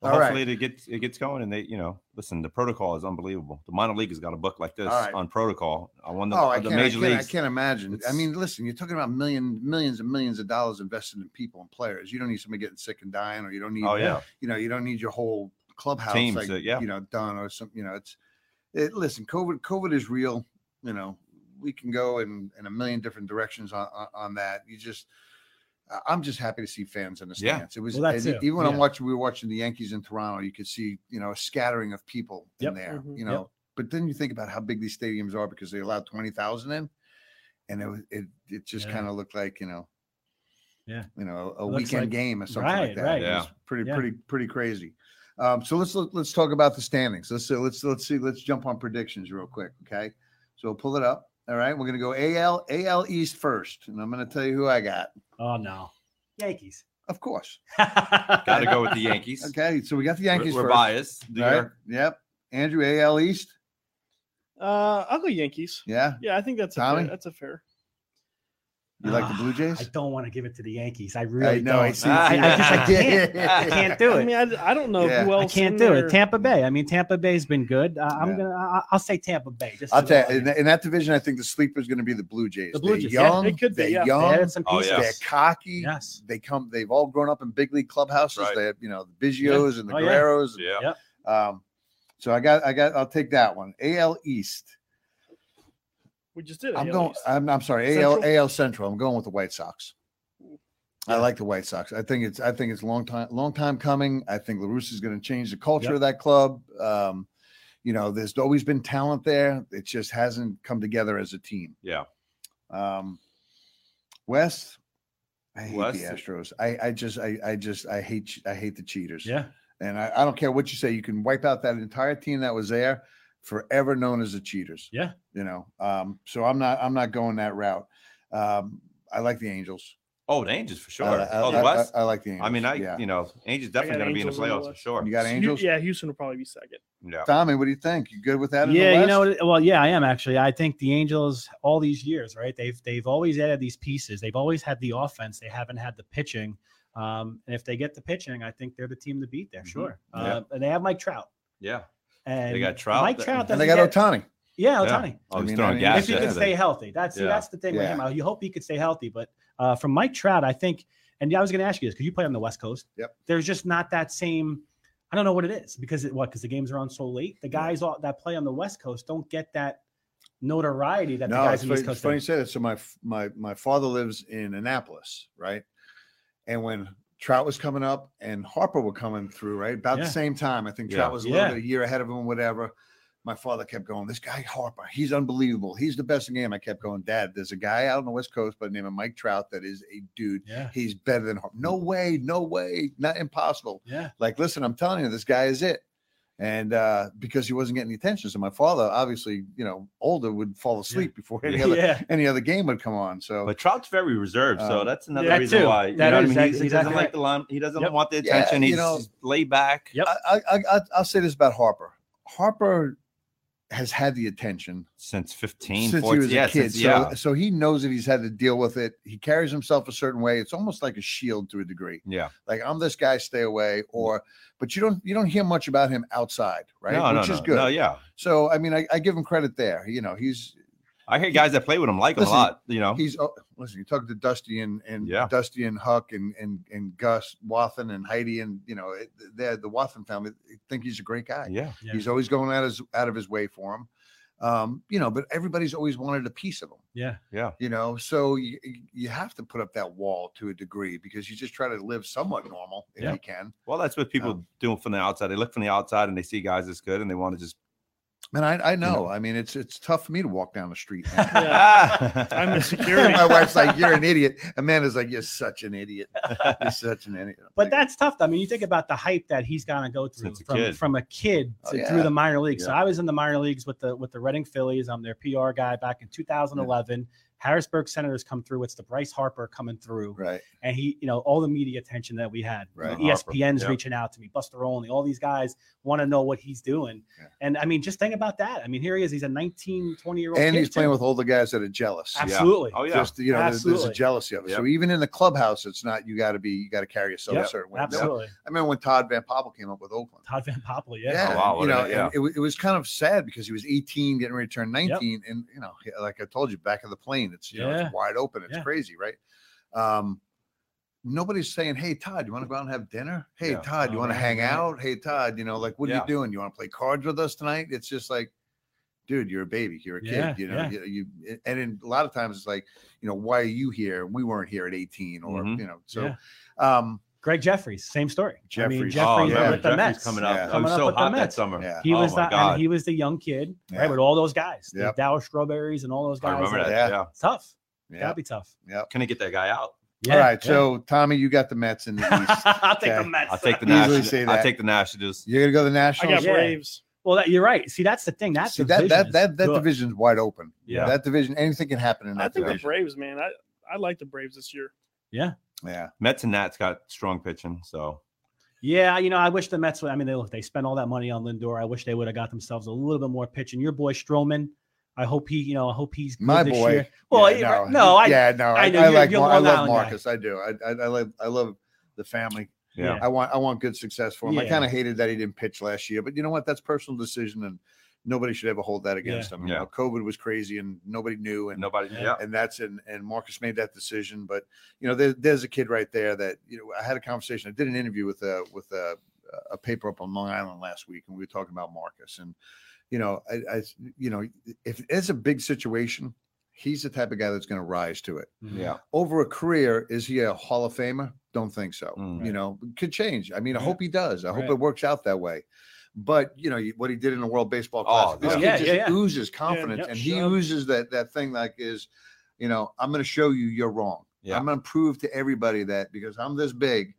Well, All right. hopefully it gets it gets going, and they, you know, listen. The protocol is unbelievable. The minor league has got a book like this right. on protocol. I won the, Oh, I the can't, I, major can't, I can't imagine. I mean, listen, you're talking about million, millions and millions of dollars invested in people and players. You don't need somebody getting sick and dying, or you don't need, Oh yeah, you know, you don't need your whole clubhouse, Teams, like, uh, yeah. you know, done or something. You know, it's, it, listen, COVID, COVID is real. You know, we can go in, in a million different directions on, on, on that. You just, I'm just happy to see fans in the Yeah. stands. It was Well, that and even when I'm watching, we were watching the Yankees in Toronto. You could see, you know, a scattering of people Yep. in there. Mhm. You Yep. know, but then you think about how big these stadiums are because they allowed twenty thousand in, and it was it it just Yeah. kind of looked like you know, Yeah. you know, a looks weekend like- game or something right, like that. right. It was Yeah. pretty Yeah. pretty pretty crazy. Um, so let's let's talk about the standings. Let's let's let's see. Let's jump on predictions real quick. Okay. So pull it up. All right, we're gonna go AL AL East first, and I'm gonna tell you who I got. Oh no, Yankees. Of course. <laughs> Got to go with the Yankees. Okay, so we got the We're- Yankees We're, first. biased. New All right. Yep. Andrew AL East. Uh, I'll go Yankees. Yeah. Yeah, I think that's a fair, that's a fair. You like the Blue <sighs> Jays? I don't want to give it to the Yankees. I really know, don't. I see. I, I just I <laughs> can't. I can't do it. I mean, I, I don't know Yeah. who I else. can't do there- it. Tampa Bay. I mean, Tampa Bay's been good. Uh, I'm Yeah. gonna. I, I'll say Tampa Bay. Just I'll tell you, in, in that division, I think the sleeper is going to be the Blue Jays. The Blue they're Jays, yeah, young. it could be, they're yeah. young. They added some Oh, pieces. yeah. They're cocky. Yes. They come. They've all grown up in big league clubhouses. Right. They have, you know, the Biggios and the Oh, yeah. Guerreros. and- Yeah. Yep. Um, so I got, I got, I'll take that one. AL East. We just did. I'm AL going. East. I'm, I'm sorry. AL Central? AL Central. I'm going with the White Sox. I like the White Sox. I think it's. I think it's long time. Long time coming. I think La Russa is going to change the culture Yep. of that club. Um, you know, there's always been talent there. It just hasn't come together as a team. Yeah. Um, West. I hate West. the Astros. I, I just, I, I just, I hate, I hate the cheaters. Yeah. And I, I don't care what you say. You can wipe out that entire team that was there, forever known as the cheaters. Yeah. You know. Um. So I'm not, I'm not going that route. Um. I like the Angels. Oh, the Angels for sure. I, I- oh, the I- West. I, I like the Angels. I mean, I yeah. you know, Angels definitely going to be in the Angels in the playoffs for sure. You got Angels. Yeah, Houston will probably be second. Yeah. Tommy, what do you think? You good with that? in the Yeah, you know, well, yeah, I am actually. I think the Angels, all these years, right? They've they've always added these pieces. They've always had the offense. They haven't had the pitching. Um, and if they get the pitching, I think they're the team to beat there. Mhm. Sure. Yeah. Uh, and they have Mike Trout. Yeah. And they got Trout Mike Trout and they got Ohtani. Yeah, Yeah. Ohtani. Oh, I mean, throwing I mean, gas. if he yeah. can stay healthy, that's see, Yeah. that's the thing with him. You hope he could stay healthy, but uh, from Mike Trout, I think, and I was going to ask you this because you play on the West Coast. Yep. There's just not that same. I don't know what it is because it, what because the games are on so late. The guys all, that play on the West Coast don't get that notoriety that the guys it's in the funny, East it's funny do. you say that. So my my my father lives in Annapolis, right? And when Trout was coming up and Harper were coming through, right about Yeah. the same time. I think Yeah. Trout was a little Yeah. bit a year ahead of him, whatever. My father kept going. This guy Harper, he's unbelievable. He's the best in the game. I kept going, Dad. There's a guy out on the West Coast by the name of Mike Trout that is a dude. Yeah, He's better than Harper. No way, no way, not impossible. yeah, like listen i'm telling you this guy is it and uh because he wasn't getting the attention so my father obviously you know older would fall asleep before any other yeah. any other game would come on so But Trout's very reserved, so Um, that's another that reason too. why. You That know what I mean? that's He's- he doesn't right. like the line. He doesn't Yep. want the Yeah, attention. you He's know- just laid back. Yep. I, I, I i'll say this about harper harper has had the attention Since 15, since 14. he was yeah, a kid since- so, yeah. so he knows that he's had to deal with it he carries himself a certain way it's almost like a shield to a degree yeah. like i'm this guy stay away or but you don't you don't hear much about him outside right No, no, which no. is good No, yeah. so i mean I, I give him credit there you know he's I hear guys that play with him like him a lot. You know, he's oh, listen. You talk to Dusty and and Yeah. Dusty and Huck and and and Gus Wathan and Heidi and you know it- they're the Wathan family. they think he's a great guy. yeah. Yeah. He's always going out his out of his way for him. Um, you know, but everybody's always wanted a piece of him. yeah. Yeah. You know, so you you have to put up that wall to a degree because you just try to live somewhat normal if Yeah. you can. Well, that's what people Um, do from the outside. They look from the outside and they see guys as good and they want to just. And I I know. know. I mean, it's it's tough for me to walk down the street. Yeah. <laughs> I'm a <laughs> security. my wife's like, "You're an <laughs> idiot." Amanda's like, "You're such an idiot. You're such an idiot." I'm But like, that's tough. I mean, you think about the hype that he's got to go through Since a from, from a kid Oh, to, yeah. through the minor leagues. So I was in the minor leagues with the with the Reading Phillies. I'm their PR guy back in 2011. Harrisburg Senators come through. It's the Bryce Harper coming through, right. and he, you know, all the media attention that we had. Right. You know, ESPN's Yeah. reaching out to me, Buster Olney, all these guys want to know what he's doing. Yeah. And I mean, just think about that. I mean, here he is. He's a 19, 20 year old. and kid he's playing too. with the guys that are jealous. absolutely. Oh, yeah. Just you know, there's, there's a jealousy of it. So even in the clubhouse, it's not you got to be you got to carry yourself Yep, a certain way. Absolutely. I remember when Todd Van Poppel came up with Oakland. Todd Van Poppel, yeah. Yeah, Oh, wow, you a- know, yeah. it, it was kind of sad because he was 18, getting ready to turn 19, and you know, like I told you, back of the plane, it's you know, Yeah. it's wide open, it's Yeah. crazy, right? Um, nobody's saying, "Hey, Todd, you want to go out and have dinner? Hey, Yeah. Todd, you Oh, want to hang right. out? Hey, Todd, you know, like, what are you doing? You want to play cards with us tonight?" It's just like, dude, you're a baby, you're a kid, you know, you, you and in, a lot of times it's like, you know, why are you here? We weren't here at 18, or Mhm. you know, so. Um, Gregg Jefferies, same story. I mean, Jefferies. Jefferies oh, yeah, remember with the Jeffrey's Mets. coming up. Yeah. It Coming was up so with the hot that Mets. summer. Yeah. Oh, he Oh was the, God. and he was the young kid, Yeah. right? With all those guys, the Yep. Darryl Strawberries and all those guys. I remember that. Yeah. Yeah. Tough. yeah, That'd be tough. yeah. Can I get that guy out? Yeah, All right, yeah. so Tommy, you got the Mets in the <laughs> East. I'll take Okay. the Mets. I'll take the Easily Nationals. say I'll take the Nationals. You're gonna go the Nationals. I Nationals. got Braves. Well, that, you're right. See, that's the thing. That See, that division that is that, that division's wide open. Yeah. That division, anything can happen in that. I that think the. Braves, man. I I like the Braves this year. Yeah, Yeah. Mets and Nats got strong pitching, so yeah. You know, I wish the Mets. would- I mean, they look. They spent all that money on Lindor. I wish they would have got themselves a little bit more pitching. Your boy Stroman. I hope he. You know, I hope he's good My this boy. year. Well, Yeah, no, no, I. yeah, no, I I, know I you're- like, you're Mar- I love Island guy. Marcus. I do. I, I, I love, I love the family. Yeah. I want, I want good success for him. I kind of hated that he didn't pitch last year, but you know what? That's personal decision, and nobody should ever hold that against him. You Yeah. know, COVID was crazy, and nobody knew, and nobody. Yeah. Yeah, and that's and and Marcus made that decision. But you know, there, there's a kid right there that you know. I had a conversation. I did an interview with a with a, a paper up on Long Island last week, and we were talking about Marcus. And you know, I, I you know, if it's a big situation, he's the type of guy that's going to rise to it. yeah. Over a career, is he a Hall of Famer? Don't think so. Mm. You know, could change. I mean, I Right. hope he does. I hope Right. it works out that way. But you know what he did in the World Baseball Oh, Classic. this yeah. kid Yeah, just yeah, yeah. oozes confidence, yeah, and he sure. oozes that that thing like is, you know, I'm going to show you you're wrong. Yeah. I'm going to prove to everybody that because I'm this big,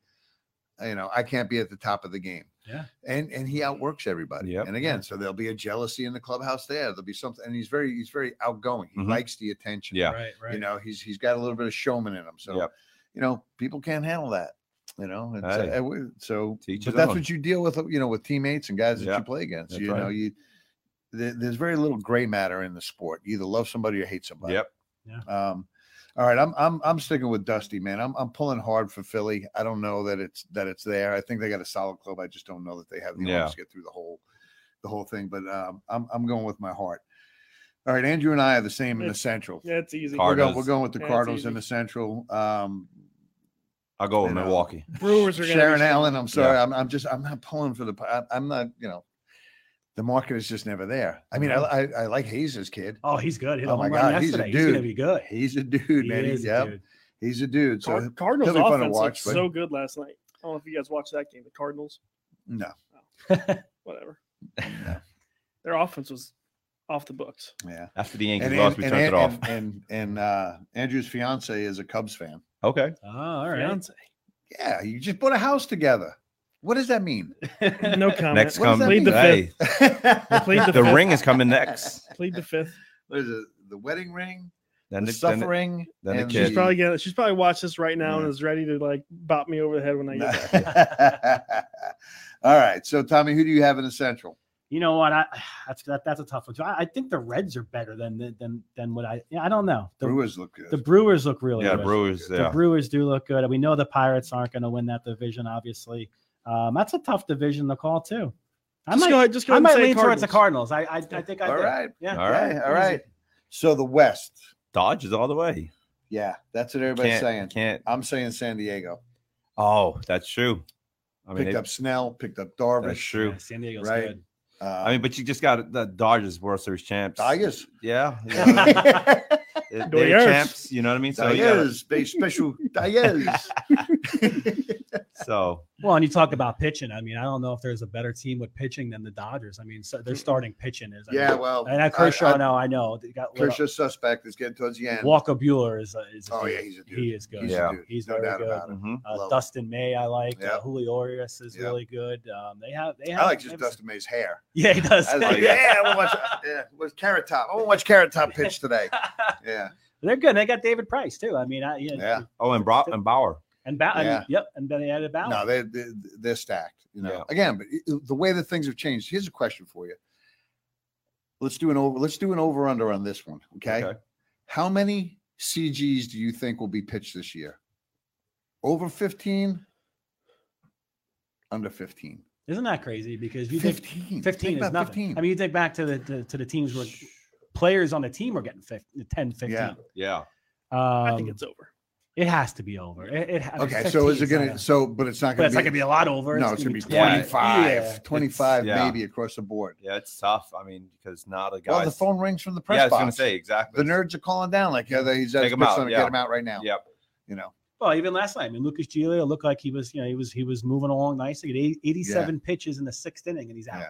you know, I can't be at the top of the game. Yeah. And and he outworks everybody. Yep. And again, so there'll be a jealousy in the clubhouse there. There'll be something, and he's very he's very outgoing. He Mhm. likes the attention. Yeah. Right. Right. You know, he's he's got a little bit of showman in him. So Yep. you know, people can't handle that. You know, it's, Hey. uh, so To but that's own. what you deal with. You know, with teammates and guys that Yeah. you play against. That's you know, you there, there's very little gray matter in the sport. You either love somebody or hate somebody. Yep. Um, all right, I'm I'm I'm sticking with Dusty, man. I'm I'm pulling hard for Philly. I don't know that it's that it's there. I think they got a solid club. I just don't know that they have the Yeah. arms to get through the whole the whole thing. But um, I'm I'm going with my heart. All right, Andrew and I are the same in the Central. Yeah, it's easy. Hard. We're going, we're going with the Yeah, Cardinals in the Central. Um, I'll go with Milwaukee. Brewers are Sharon. Allen. I'm sorry. Yeah. I'm, I'm just I'm not pulling for the. I, I'm not. You know, the market is just never there. I mean, I, I, I like Hayes' kid. Oh, he's good. Hit Oh my home run God, he's a yesterday. He's, gonna dude. be good. He's a dude, He man. is He's, a yeah, dude. he's a dude. So Car- Cardinals he'll be fun to offense watch, but- so good last night. I don't know if you guys watched that game. The Cardinals, no, <laughs> whatever. no, Their offense was off the books. yeah. After the Yankees And lost, and, we and, turned it off. and, and and uh, Andrew's fiance is a Cubs fan. Okay. Oh, all right. Fiance. Yeah, you just put a house together. What does that mean? No <laughs> comment. Next What come. Plead the Hey, Plead the <laughs> the fifth. ring is coming next. <laughs> Plead the fifth. what is it? The wedding ring, Then the the, then suffering, then the kid. She's probably gonna. She's probably watched this right now Yeah. and is ready to like bop me over the head when I get back. All right. So, Tommy, who do you have in the Central? You know what? I <sighs> that's that, that's a tough one. too. I, I think the Reds are better than than than what I. Yeah, I don't know. The, Brewers look good. the Brewers look really good. yeah, good. Brewers. The Yeah. Brewers do look good. We know the Pirates aren't going to win that division. Obviously, um, that's a tough division to call too. I Just might, go ahead. Just go I ahead and might say lean towards the Cardinals. Cardinals. I, I, I think I All do. right. Yeah. All right. all right. So the West. Dodgers all the way. Yeah, that's what everybody's Can't, saying. can't. I'm saying San Diego. Oh, that's true. I mean, picked they- up Snell, picked up that's Darvish. true. Yeah, San Diego's Right. good. Uh, I mean, but you just got the Dodgers World Series champs. Tigers. Yeah. you know, Tigers. They're Dodgers. champs. You know what I mean? So, you gotta- They special Tigers. <laughs> so Well, and you talk about pitching. I mean, I don't know if there's a better team with pitching than the Dodgers. I mean, so their starting pitching is. I yeah, mean, well, and I Kershaw. I, no, I know. They got lit up. Suspect is getting towards the end. Walker Buehler is. A, is a Oh, dude. yeah, he's a dude. He is good. He's Yeah. a dude. He's no very doubt good. about it. mhm. Uh, Dustin May, I like. Yep. Uh, Julio Urias is Yep. really good. Um, they have. They have. I like just have- Dustin May's hair. Yeah, he does. I was <laughs> like, yeah, I want to watch. Yeah, was Carrot Top. I want to watch Carrot Top pitch today. <laughs> Yeah, They're good. They got David Price too. I mean, I, yeah. Yeah. oh, and Bro- and Bauer. And, ba- and- Yeah. yep, and then they added Bauer. no, they, they they're stacked. You know, Yeah. again, but the way that things have changed. Here's a question for you. Let's do an over. Let's do an over under on this one. Okay? Okay. How many CGs do you think will be pitched this year? Over 15? Under 15? Isn't that crazy? Because you think 15. 15 Think is nothing. 15. I mean, you think back to the to, to the teams where players on the team are getting 15, 10, 15. Yeah. Yeah. Um, I think it's over. it has to be over. It, it I mean, okay, so is it going not to? a- So, but it's not But going it's not to gonna be a lot over. No, it's going to be 25, Yeah. 25 yeah. maybe across the board. Yeah, it's tough. I mean, because not a guy. Well, the phone rings from the press yeah, I was gonna say exactly. the nerds are calling down like, yeah, he's at Take his him out, yeah. get him out right now. Yep. You know, Well, even last night, I mean, Lucas Giolito looked like he was, you know, he was he was moving along nicely. He had eight- 87 pitches in the sixth inning, and he's out.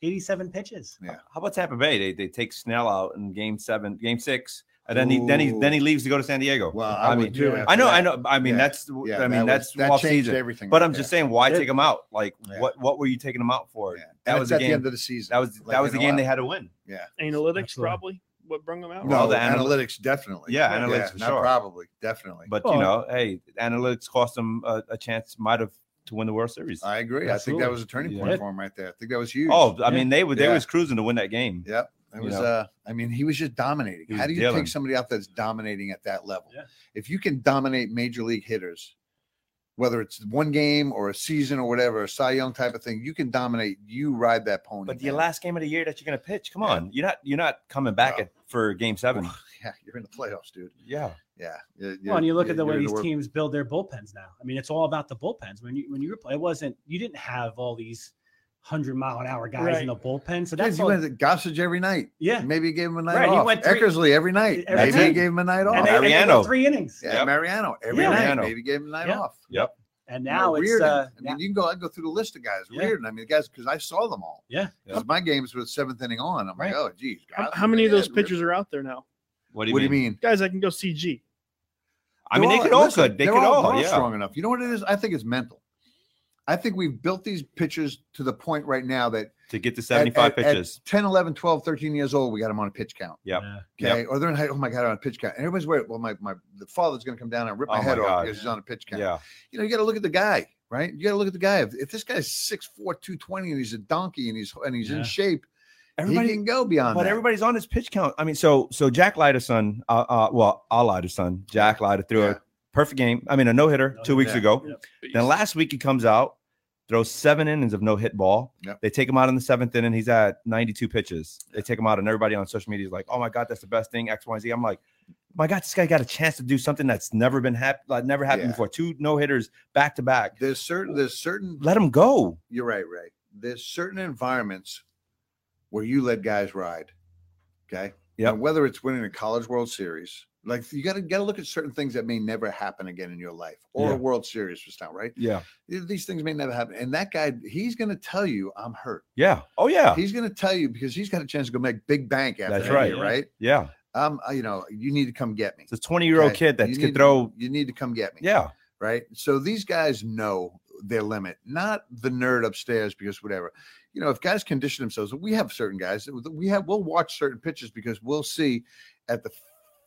Yeah. 87 pitches. Yeah. How about Tampa Bay? They they take Snell out in game seven, game six and then he then he then he leaves to go to San Diego. Well, I, I would mean, too. I know, I know. I mean, Yeah. that's Yeah, I mean, that that's was, that off changed season. everything. But I'm there. just saying, why Yeah. take him out? Like, Yeah. what what were you taking him out for? Yeah. That And was the at game. the end of the season. That was Like, that was the you know game they had to win. Yeah. Analytics Absolutely. probably what brung them out. No, Well, the the anal- analytics definitely. Yeah, analytics for not probably, definitely. But Well, you know, hey, analytics cost them a, a chance, might have to win the World Series. I agree. I think that was a turning Yeah. point for him right there. I think that was huge. oh, I Yeah. mean, they were they Yeah. was cruising to win that game. Yep. It You was know. uh I mean, he was just dominating. He How do you dealing. take somebody out that's dominating at that level? Yeah. If you can dominate major league hitters, whether it's one game or a season or whatever, a Cy Young type of thing, you can dominate. You ride that pony. But the man. last game of the year that you're gonna pitch, come Yeah. on, you're not you're not coming back No. at, for game seven. Yeah, <laughs> you're in the playoffs, dude. Yeah, Yeah. You're- Well, and you look at the way these world- teams build their bullpens now. I mean, it's all about the bullpens. When you when you were playing, it wasn't you didn't have all these hundred mile an hour guys in the bullpen. So that's you all, went to Gossage every night. yeah. Maybe you gave him a night Right, he went three- Eckersley every night. Every Maybe he gave him a night off. And they, and they Mariano. three innings. yeah, Yep. Mariano every Yeah. night. Mariano. Maybe gave him a night Yeah. off. yep. And You now know, it's uh, I mean, you can go. I go through the list of guys. Yeah. Reardon. I mean, the guys because I saw them all. Yeah. Because my games were seventh inning on. I'm Right. like, oh, geez. How, God, how many of those yeah, pitchers are out there now? What do you What do mean? you mean? Guys, I can go CG. I mean, they They're could all listen, could. They they're could all. they're yeah. strong enough. You know what it is? I think it's mental. I think we've built these pitchers to the point right now that To get to 75 at- at pitches. 10, 11, 12, 13 years old, we got them on a pitch count. Yep. yeah. Okay. Or they're in, high- oh my God, on a pitch count. And everybody's worried. Well, my, my the father's going to come down and rip oh my Oh my head off because he's on a pitch count. Yeah. You know, you got to look at the guy, right? You got to look at the guy. If, if this guy's 6'4, 220 and he's a donkey and he's and he's Yeah. in shape, Everybody he can go beyond But that. everybody's on his pitch count. I mean, so so Jack Leiter's son, uh, uh well, Al Leiter's son, Jack Leiter threw Yeah. a perfect game. I mean, a no hitter two weeks Yeah. ago. Yeah. Then last week he comes out, throws seven innings of no hit ball. Yep. They take him out in the seventh inning. He's at 92 pitches. They take him out, and everybody on social media is like, "Oh my god, that's the best thing." X, Y, and Z. I'm like, my God, this guy got a chance to do something that's never been happened, like never happened Yeah. before. Two no hitters back to back. There's certain there's certain Let him go. you're right, Ray. There's certain environments where you let guys ride. Okay. Yeah. Whether it's winning a college world series, like you gotta gotta look at certain things that may never happen again in your life or Yeah. a world series just now, right? Yeah. These things may never happen. And that guy, he's gonna tell you I'm hurt. Yeah. Oh yeah. He's gonna tell you because he's got a chance to go make big bank after That's that right. year, right? Yeah. Um, uh, you know, you need to come get me. It's a 20 year old Okay? kid that You can throw. You need to come get me. Yeah. right? So these guys know their limit, not the nerd upstairs because whatever. You know, if guys condition themselves, we have certain guys we have we'll watch certain pitches because we'll see at the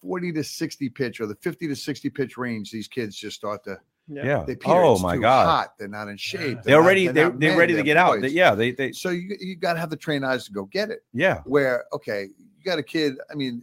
40 to 60 pitch or the 50 to 60 pitch range, these kids just start to Yeah. they peter. Oh It's my too God. hot. They're not in shape. They're not- already they're, not they're men, ready to they're get out. They- yeah. They they So you you got to have the trained eyes to go get it. yeah. Where okay, you got a kid. I mean,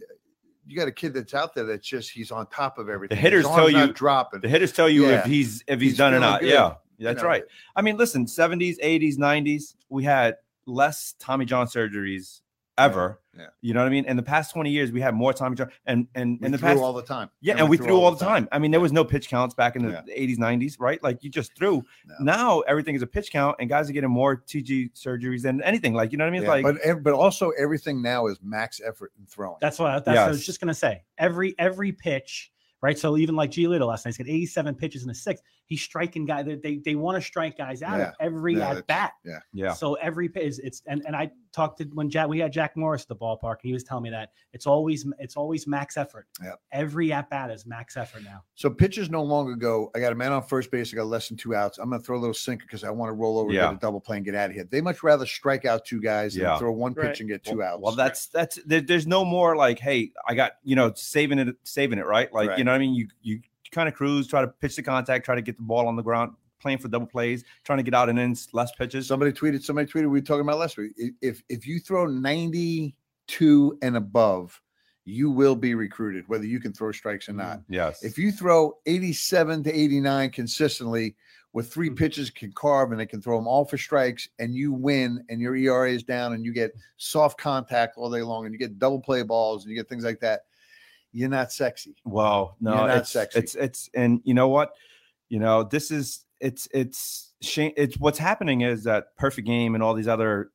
you got a kid that's out there that's just he's on top of everything. The hitters tell not you- dropping. The hitters tell you Yeah. if he's if he's, He's done or not. good. Yeah. You That's know, right. I mean, listen, 70s, 80s, 90s, we had less Tommy John surgeries ever. yeah. You know what I mean? In the past 20 years, we had more Tommy John and and We in the threw past all the time. yeah, and, we threw all the time. I mean, there was no pitch counts back in the Yeah. 80s, 90s, right? Like you just threw. No. Now everything is a pitch count, and guys are getting more TJ surgeries than anything. Like, you know what I mean? Yeah, like, but but also everything now is max effort in throwing. That's what, that's what I was just gonna say. Every every pitch, right? So even like Giolito last night, he's got 87 pitches in a six. He's striking guys. They they, they want to strike guys out Yeah. every Yeah, at bat. yeah, yeah. So every pitch is it's and, and I talked to when Jack we had Jack Morris at the ballpark and he was telling me that it's always it's always max effort. Yep. Every at bat is max effort now. So pitchers no longer go. I got a man on first base. I got less than two outs. I'm going to throw a little sinker because I want to roll over, Yeah. get a double play, and get out of here. They much rather strike out two guys Yeah. than throw one pitch Right. and get two outs. Well, that's that's there, there's no more like, hey, I got you know saving it, saving it, right? Like Right. you know what I mean. You you kind of cruise, try to pitch the contact, try to get the ball on the ground, playing for double plays, trying to get out and in less pitches. somebody tweeted. Somebody tweeted. We were talking about last week. If if you throw 92 and above, you will be recruited, whether you can throw strikes or not. Yes. If you throw 87 to 89 consistently with three Mm-hmm. pitches can carve and they can throw them all for strikes and you win and your ERA is down and you get soft contact all day long and you get double play balls and you get things like that, you're not sexy. Well, no, You're not it's, sexy. it's it's and you know what, you know this is it's it's shame. It's what's happening is that Perfect Game and all these other,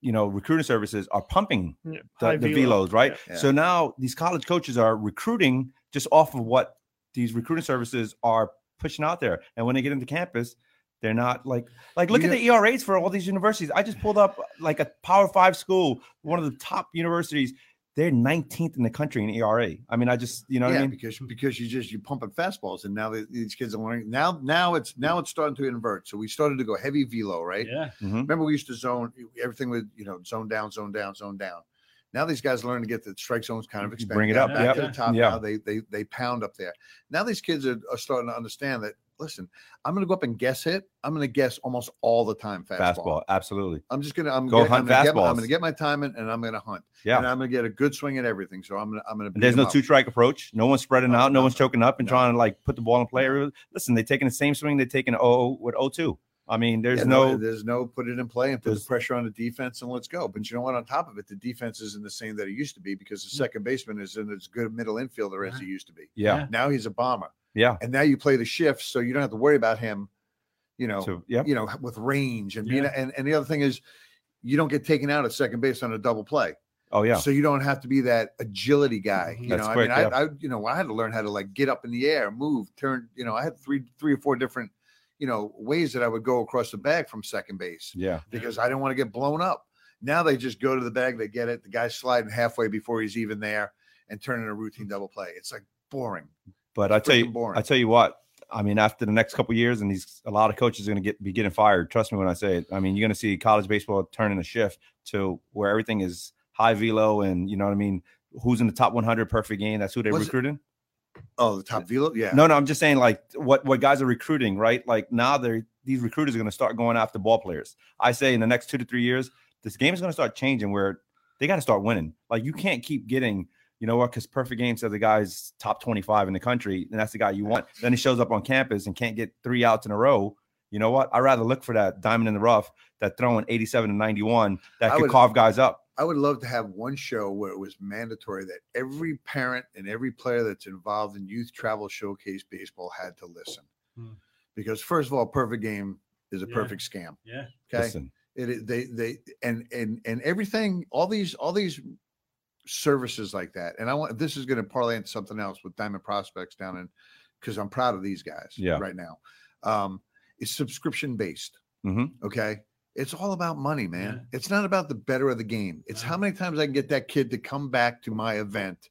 you know, recruiting services are pumping Yeah, the, the velo. velos, right? Yeah. So now these college coaches are recruiting just off of what these recruiting services are pushing out there, and when they get into campus. They're not like like look You at the ERAs for all these universities. I just pulled up like a Power Five school, one of the top universities. They're 19th in the country in ERA. I mean, I just you know what yeah, I mean. because because you just you pumping fastballs, and now they, these kids are learning. Now now it's now it's starting to invert. So we started to go heavy velo, right? Yeah. Mhm. Remember we used to zone everything with you know zone down, zone down, zone down. Now these guys learn to get the strike zones kind of expanded. Bring it down, up, back to the top. Yeah. Now they they they pound up there. Now these kids are, are starting to understand that. Listen, I'm going to go up and guess hit. I'm going to guess almost all the time fastball. Fastball, absolutely. I'm just going to I'm Go gonna, hunt I'm gonna get my, I'm going to get my timing and I'm going to hunt. Yeah. and I'm going to get a good swing at everything. So I'm going to I'm to. There's no two strike approach. No one's spreading No, out. No, no, one's choking up and no. trying to like put the ball in play. Listen, they're taking the same swing they're taking 0 with 0-2. I mean, there's Yeah, no, there's no put it in play and put the pressure on the defense and let's go. But you know what? On top of it, the defense isn't the same that it used to be because the mm. second baseman isn't as good a middle infielder as he used to be. yeah, Now he's a bomber, yeah. and now you play the shifts, so you don't have to worry about him. You know, So yeah, you know, with range and being. Yeah. And and the other thing is, you don't get taken out at second base on a double play, oh yeah, so you don't have to be that agility guy. Mm-hmm. You That's know, quick, I mean, yeah. I, I you know I had to learn how to like get up in the air, move, turn. You know, I had three three or four different you know ways that I would go across the bag from second base yeah. because I didn't want to get blown up. Now they just go to the bag, they get it. The guy's sliding halfway before he's even there and turning a routine double play. It's like boring. But I tell you, boring. I tell you what. I mean, after the next couple years, and these a lot of coaches are going to get be getting fired. Trust me when I say it. I mean, you're going to see college baseball turning a shift to where everything is high velo, and you know what I mean. Who's in the top 100 perfect game? That's who they're Was it- recruiting. Oh, the top velo, yeah. No, no, I'm just saying like what what guys are recruiting, right? Like now they're these recruiters are going to start going after ball players. I say in the next two to three years, this game is going to start changing where they got to start winning. Like you can't keep getting, you know what? Because perfect game says the guy's top 25 in the country, and that's the guy you want. Then he shows up on campus and can't get three outs in a row. You know what? I'd rather look for that diamond in the rough that throwing 87 and 91 that I could would- carve guys up. I would love to have one show where it was mandatory that every parent and every player that's involved in youth travel showcase baseball had to listen. Hmm. Because first of all, perfect game is a Yeah. perfect scam. Yeah. Okay. Listen, It is they they and and and everything, all these all these services like that. And I want this is going to parlay into something else with Diamond Prospects down in because I'm proud of these guys Yeah. right now. Um, it's subscription based. Mhm. Okay. It's all about money, man. Yeah. It's not about the better of the game. It's how many times I can get that kid to come back to my event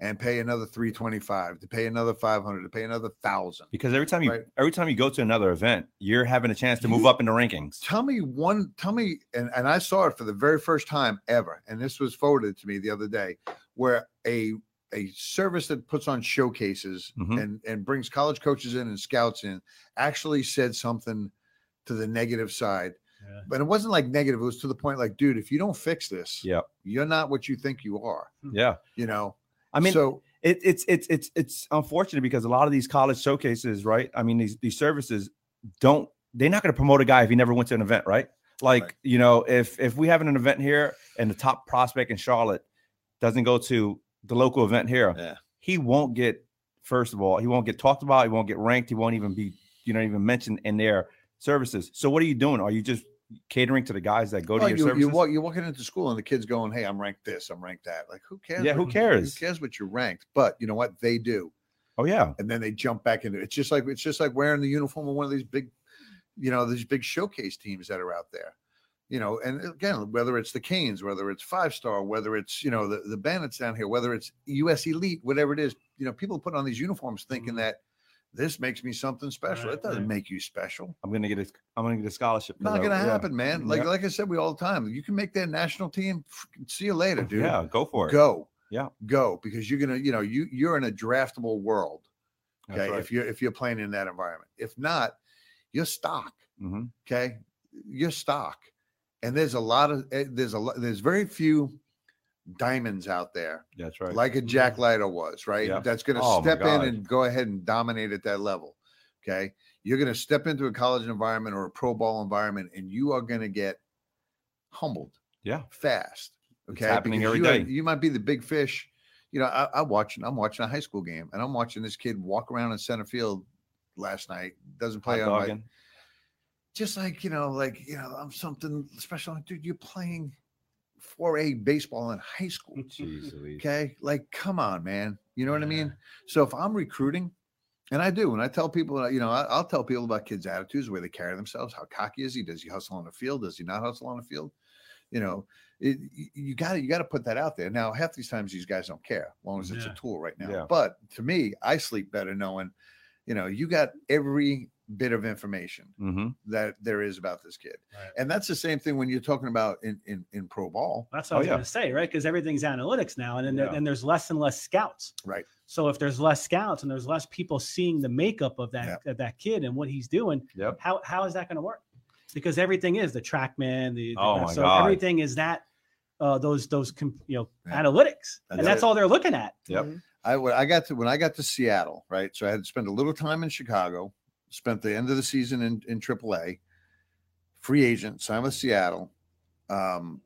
and pay another 325, to pay another 500, to pay another thousand. because every time you Right. every time you go to another event, you're having a chance to move up in the rankings. Tell me one, tell me, and, and I saw it for the very first time ever, and this was forwarded to me the other day, where a a service that puts on showcases Mhm. and and brings college coaches in and scouts in actually said something to the negative side. Yeah. But it wasn't like negative. It was to the point like, dude, if you don't fix this, Yeah. you're not what you think you are. Yeah. You know. I mean, so it, it's it's it's it's unfortunate because a lot of these college showcases, right? I mean, these these services don't they're not going to promote a guy if he never went to an event, right? Like Right. you know, if if we have an event here and the top prospect in Charlotte doesn't go to the local event here, Yeah. he won't get first of all, he won't get talked about, he won't get ranked, he won't even be you know even mentioned in their services. So what are you doing? Are you just catering to the guys that go to your you, services? you walk, you're walking into school and the kid's going, "Hey, I'm ranked this, I'm ranked that." Like, who cares? Yeah, who cares? Who cares what you're ranked? But you know what? They do. oh yeah, and then they jump back into it. It's just like it's just like wearing the uniform of one of these big, you know, these big showcase teams that are out there. You know, and again, whether it's the Canes, whether it's five star, whether it's you know the, the bandits down here, whether it's US Elite, whatever it is, you know, people put on these uniforms thinking Mhm. that this makes me something special. Right, it doesn't right. make you special. I'm gonna get a I'm gonna get a scholarship. Not gonna happen, man. Like Yeah. like I said, we all the time. You can make that national team. See you later, dude. Yeah, go for it. Go. Yeah. Go because you're gonna, you know, you you're in a draftable world. Okay. right. If you're if you're playing in that environment. If not, you're stock. Mhm. Okay. You're stock. And there's a lot of eh, there's a lot there's very few diamonds out there, That's right. like a mm. Jack Leiter was, right? Yeah. That's gonna Oh, step in and go ahead and dominate at that level. Okay. You're gonna step into a college environment or a pro ball environment and you are gonna get humbled yeah. fast. It's Okay, happening Because every you, day. you might be the big fish. You know, I, I watching. I'm watching a high school game, and I'm watching this kid walk around in center field last night. Doesn't play Hot on my, just like you know, like you know, I'm something special. Dude, you're playing 4A baseball in high school. <laughs> Jeez Okay, like come on, man. You know what I mean? So if I'm recruiting, and I do, and I tell people, you know, I'll tell people about kids' attitudes, the way they carry themselves, how cocky is he? Does he hustle on the field? Does he not hustle on the field? You know, it, you got to you got to put that out there. Now, half these times these guys don't care, as long as it's Yeah. a tool right now. Yeah. But to me, I sleep better knowing, you know, you got every bit of information hmm that there is about this kid, Right. and that's the same thing when you're talking about in in, in pro ball. That's what Oh, I was yeah. going to say, right? Because everything's analytics now, and then there- and there's less and less scouts. Right. So if there's less scouts and there's less people seeing the makeup of that of that kid and what he's doing, Yep. how how is that going to work? Because everything is the TrackMan, the, the Oh, my so God. everything is that uh, those those com- you know Yeah. analytics, That's and that's it. all they're looking at. Yep. I when I got to when I got to Seattle, right? So I had to spend a little time in Chicago, spent the end of the season in in AAA, free agent, signed with Seattle. Um,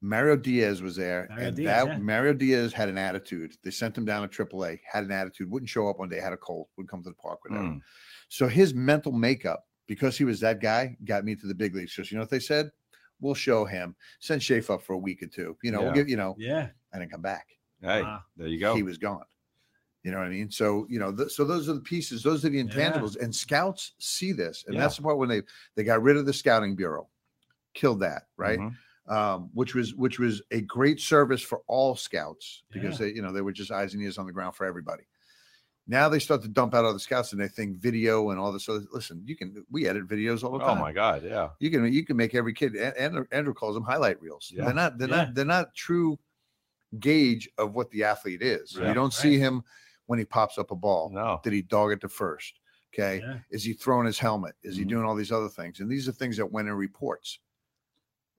Mario Diaz was there, Mario and Diaz, that yeah. Mario Diaz had an attitude. They sent him down to AAA, had an attitude, wouldn't show up one day, had a cold, wouldn't come to the park, whatever. Mm. So his mental makeup, because he was that guy, got me to the big leagues. Because you know what they said? We'll show him. Send Shafe up for a week or two. You know, we'll Yeah. give you know, Yeah. and then come back Hey, Wow. there you go. he was gone. You know what I mean? So you know, th- so those are the pieces. Those are the Yeah. intangibles, and scouts see this, and Yeah. that's the part when they they got rid of the scouting bureau, killed that, right? Mhm. Um, which was which was a great service for all scouts because Yeah. they you know they were just eyes and ears on the ground for everybody. Now they start to dump out other scouts, and they think video and all this. Other, listen, you can we edit videos all the time. Oh my God. Yeah. You can you can make every kid. and Andrew, calls them highlight reels. Yeah. They're not they're Yeah. not they're not true gauge of what the athlete is. Yeah. You don't see him when he pops up a ball. No. Did he dog it to first? Okay. Yeah. Is he throwing his helmet? Is he Mhm. doing all these other things? And these are things that went in reports.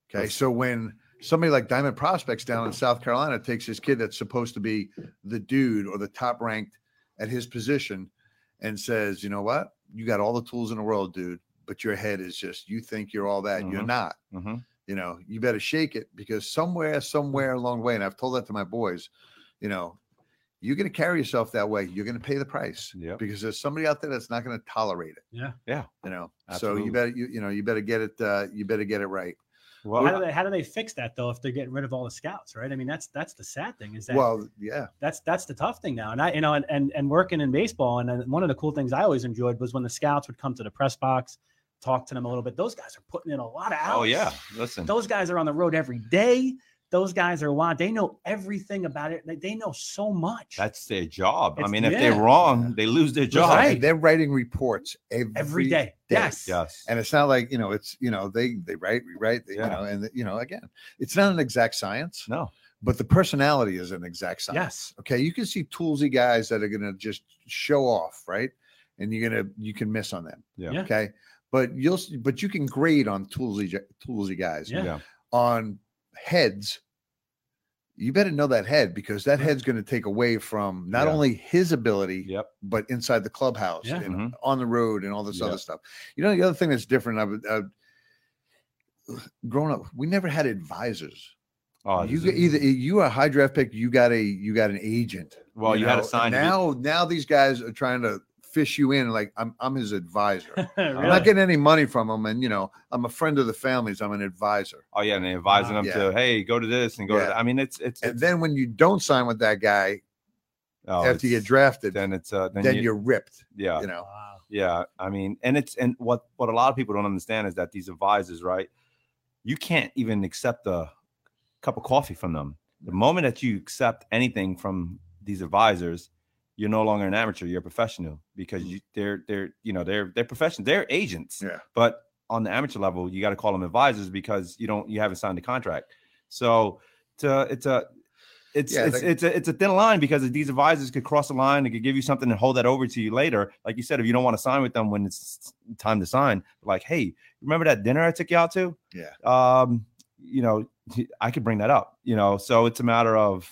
Okay. That's- So when somebody like Diamond Prospects down in South Carolina takes his kid that's supposed to be the dude or the top ranked at his position and says, you know what? You got all the tools in the world, dude, but your head is just, you think you're all that. You're Mhm. not. hmm You know, you better shake it because somewhere, somewhere along the way, and I've told that to my boys, you know, you're going to carry yourself that way. You're going to pay the price Yep. because there's somebody out there that's not going to tolerate it. Yeah. Yeah. You know, so you better, you, you know, you better get it, uh, you better get it right. Well, How do they how do they fix that though if they're getting rid of all the scouts, right? I mean, that's that's the sad thing is that Well, yeah. that's that's the tough thing now. And I, you know, and and, and working in baseball, and one of the cool things I always enjoyed was when the scouts would come to the press box, talk to them a little bit. Those guys are putting in a lot of hours. oh yeah. Listen. Those guys are on the road every day. Those guys are wild. They know everything about it. They, they know so much That's their job. I It's- mean, if yeah. they're wrong, they lose their job. right. They're writing reports every, every day. Yes. Yes. And it's not like, you know, it's, you know, they, they write, rewrite, they, Yeah. you know, and, you know, again, it's not an exact science, No. but the personality is an exact science. Yes. Okay, you can see toolsy guys that are going to just show off, right? And you're gonna you can miss on them. Yeah. Yeah. Okay, but you'll s- but you can grade on toolsy toolsy guys. Yeah. Yeah. On heads, you better know that head because that head's going to take away from not Yeah. only his ability Yep. but inside the clubhouse Yeah. and Mhm. on the road and all this Yeah. other stuff. You know, the other thing that's different. I've, uh, <sighs> growing up, we never had advisors. Oh, you get either you are a high draft pick, you got a you got an agent. Well, you had a sign to be- Now, now these guys are trying to fish you in. Like I'm, I'm his advisor. <laughs> I'm not getting any money from him, and you know, I'm a friend of the families. I'm an advisor. Oh yeah, and they advising Wow. them Yeah. to hey, go to this and go to that. I mean, it's it's, And it's then when you don't sign with that guy oh, after you get drafted, then, then it's uh then, you, you're ripped. yeah You know, Wow. yeah. I mean, and it's and what what a lot of people don't understand is that these advisors, right? You can't even accept a cup of coffee from them. The moment that you accept anything from these advisors, you're no longer an amateur. You're a professional because you, they're they're you know they're they're professional. They're agents. Yeah. But on the amateur level, you got to call them advisors because you don't you haven't signed the contract. So to it's a it's Yeah, it's it's a it's a thin line because these advisors could cross the line. They could give you something and hold that over to you later. Like you said, if you don't want to sign with them when it's time to sign, like, hey, remember that dinner I took you out to? Yeah. Um, you know, I could bring that up. You know, so it's a matter of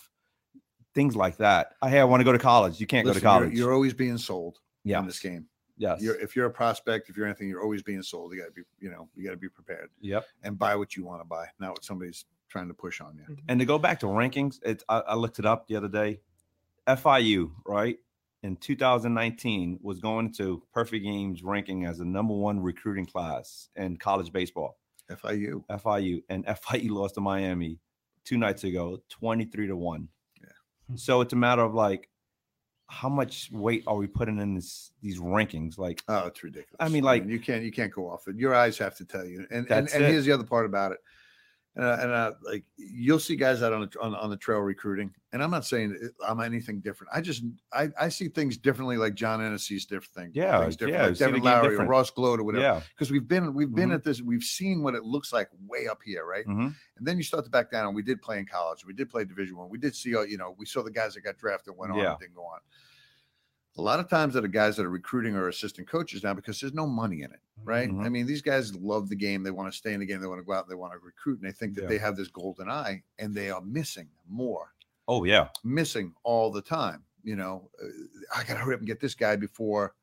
things like that. Hey, I want to go to college. You can't Listen, go to college. You're, you're always being sold yeah. in this game. Yes. You're, if you're a prospect, if you're anything, you're always being sold. You got to be, you know, you got to be prepared yep. and buy what you want to buy, not what somebody's trying to push on you. Mm-hmm. And to go back to rankings, it's I, I looked it up the other day. FIU, right, in 2019 was going to Perfect Games ranking as the number one recruiting class in college baseball. FIU. FIU and <laughs> FIU lost to Miami two nights ago, 23 to 1. Yeah. So it's a matter of like how much weight are we putting in this these rankings? Like Oh, it's ridiculous. I mean, like- you can't you can't go off it. Your eyes have to tell you. And and, and it. here's the other part about it. And, uh, and uh, like you'll see guys out on the on, on the trail recruiting, and I'm not saying I'm anything different. I just I, I see things differently, like John Ennis sees different things. Yeah, things different, yeah, like you see the Devin Lowry or. Ross Gloat or whatever. Yeah. Because we've been we've been Mhm. at this, we've seen what it looks like way up here, right? Mhm. And then you start to back down. And we did play in college. We did play Division One. We did see, uh, you know, we saw the guys that got drafted went on Yeah. and didn't go on. A lot of times, that are guys that are recruiting or assistant coaches now because there's no money in it, right? Mhm. I mean, these guys love the game. They want to stay in the game. They want to go out. They want to recruit, and they think that Yeah. they have this golden eye, and they are missing more, Oh yeah. missing all the time. You know, uh, I got to hurry up and get this guy before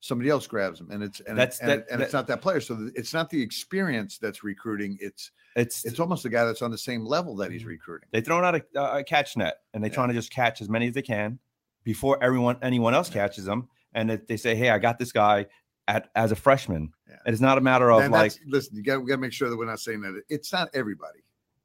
somebody else grabs him, and it's and, That's- it's, and, that- and it's not that player. So it's not the experience that's recruiting. It's It's it's almost the guy that's on the same level that he's Mhm. recruiting. they thrown out a, a catch net and they Yeah. trying to just catch as many as they can before everyone anyone else catches them. And they say, "Hey, I got this guy at as a freshman," Yeah. and it's not a matter of like, listen, you got we got to make sure that we're not saying that it's not everybody.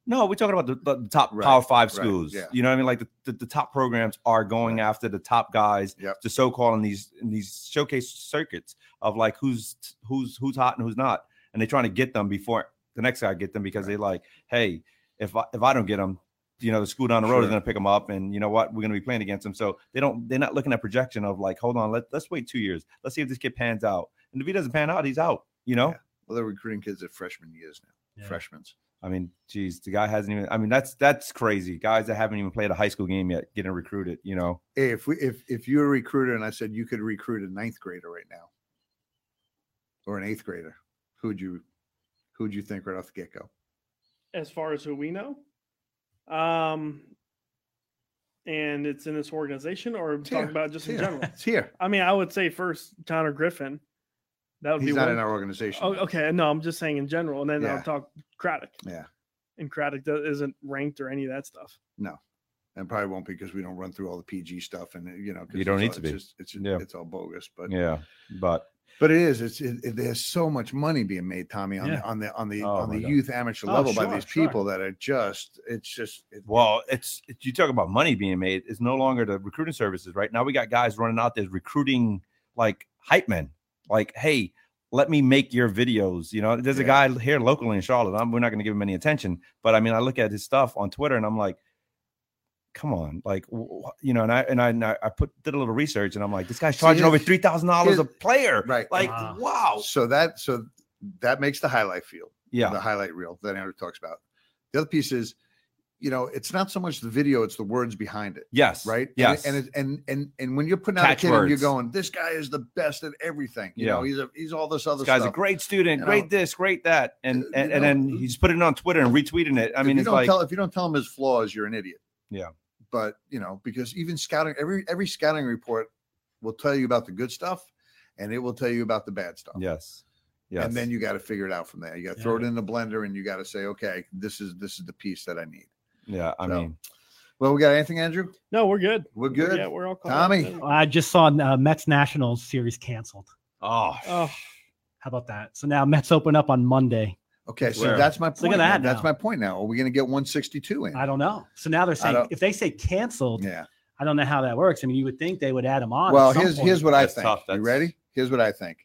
no, we're talking about the, the, the top Right, Power Five right, schools. yeah. You know what I mean? Like the, the, the top programs are going after the top guys Yep. to so call in these in these showcase circuits of like who's who's who's hot and who's not, and they're trying to get them before the next guy get them because they're like, hey, if I if I don't get them, you know, the school down the road is going to pick them up, and you know what, we're going to be playing against them. So they don't they're not looking at projection of like, hold on, let let's wait two years, let's see if this kid pans out, and if he doesn't pan out, he's out. You know, Yeah. Well, they're recruiting kids at freshman years now, Yeah. freshmen. I mean, geez, the guy hasn't even. I mean, that's that's crazy. Guys that haven't even played a high school game yet getting recruited. You know, Hey, if we if if you're a recruiter and I said you could recruit a ninth grader right now, or an eighth grader, who would you who would you think right off the get go? as far as who we know. Um, and it's in this organization, or It's talking about just It's in here. general. It's here. I mean, I would say first Connor Griffin. That would He's be not one. in our organization. Oh, okay, no, I'm just saying in general, and then Yeah. I'll talk Craddock. Yeah. and Craddock do- isn't ranked or any of that stuff. No, and probably won't be because we don't run through all the PG stuff, and you know, 'cause You don't it's need all- to It's, just, it's, Yeah. it's all bogus, but yeah, but but it is. It's it, it- there's so much money being made, Tommy, on Yeah. the on the on the Oh on my the God. youth amateur Oh, level by sure, these sure. people that are just. It's just. It, well, it's you talk about money being made. It's no longer the recruiting services. Right now, we got guys running out there recruiting like hype men. Like, hey, let me make your videos. You know, there's a Yeah. guy here locally in Charlotte. I'm, we're not going to give him any attention, but I mean, I look at his stuff on Twitter and I'm like, come on, like, wh- wh- you know, and I and I, and I I put did a little research and I'm like, this guy's See, charging over three thousand dollars a player. right. Like, Wow. wow. So that so that makes the highlight field. Yeah. the highlight reel that Andrew talks about. The other piece is, you know, it's not so much the video; it's the words behind it, Yes. right? Yes. and it, and it, and and and when you're putting out a kid and you're going, this guy is the best at everything. You know, Yeah. he's a, he's all this other this guy's stuff. a great student, You great know, this, great that, and uh, and, you and then he's putting it on Twitter and retweeting it. I If mean, you it's don't like tell if you don't tell him his flaws, you're an idiot. Yeah. But you know, because even scouting, every every scouting report will tell you about the good stuff, and it will tell you about the bad stuff. yes, yes, And then you got to figure it out from there. You got to throw it in the blender, and you got to say, okay, this is this is the piece that I need. yeah. I So, mean, Well, we got anything, Andrew? No, we're good. We're good. Yeah, we're all caught up Tommy. I just saw uh, Mets Nationals series canceled. oh, Oh, How about that? So now Mets open up on Monday. Okay, so Where? that's my point. So look at that now. That's my point. Now, are we going to get 162 in? I don't know. So now they're saying if they say canceled, Yeah. I don't know how that works. I mean, you would think they would add them on. at Well, some here's point. here's what I think. tough. You ready? Here's what I think.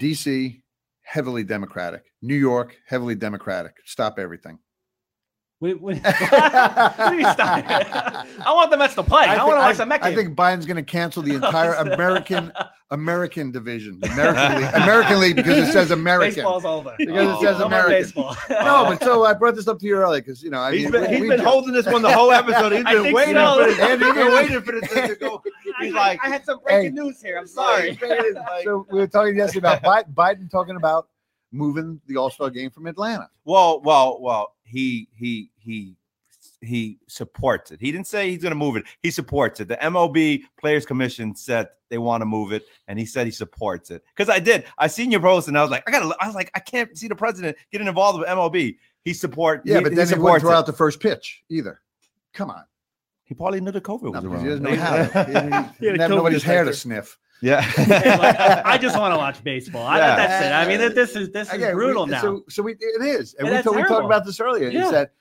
DC heavily Democratic. New York heavily Democratic. Stop everything. We- we- What do you stop? I want the Mets to play. I, think- want to watch the Met I think Biden's going to cancel the <laughs> entire American American division, American League, American League because it says American. baseball's over. Because it says No American. <laughs> No, but so I brought this up to you earlier because you know I he's mean, been, we- he's we been ju- holding this one the whole episode. He's <laughs> I been think waiting so. for this. Andy's been waiting for this thing to go. He's I, like, I had some breaking news here. I'm sorry. so we were talking yesterday about Biden, Biden talking about moving the All Star game from Atlanta. well, well, well. He he he he supports it. He didn't say he's going to move it. He supports it. The MLB Players Commission said they want to move it, and he said he supports it. Because I did. I seen your post, and I was like, I got. to I was like, I can't see the president getting involved with MLB. He support. Yeah, he, but then he wouldn't supports throw it. out the first pitch either. Come on, He probably knew the COVID was because around. he doesn't know how. to- <laughs> He, He he had a didn't have COVID nobody's hair to detector. sniff. Yeah. <laughs> Like, I just want to watch baseball. I, Yeah. That's it. I mean, this is this is Again, we- brutal now. So, so we, it is, and Yeah, we, that's talked, we talked about this earlier. Yeah. Is that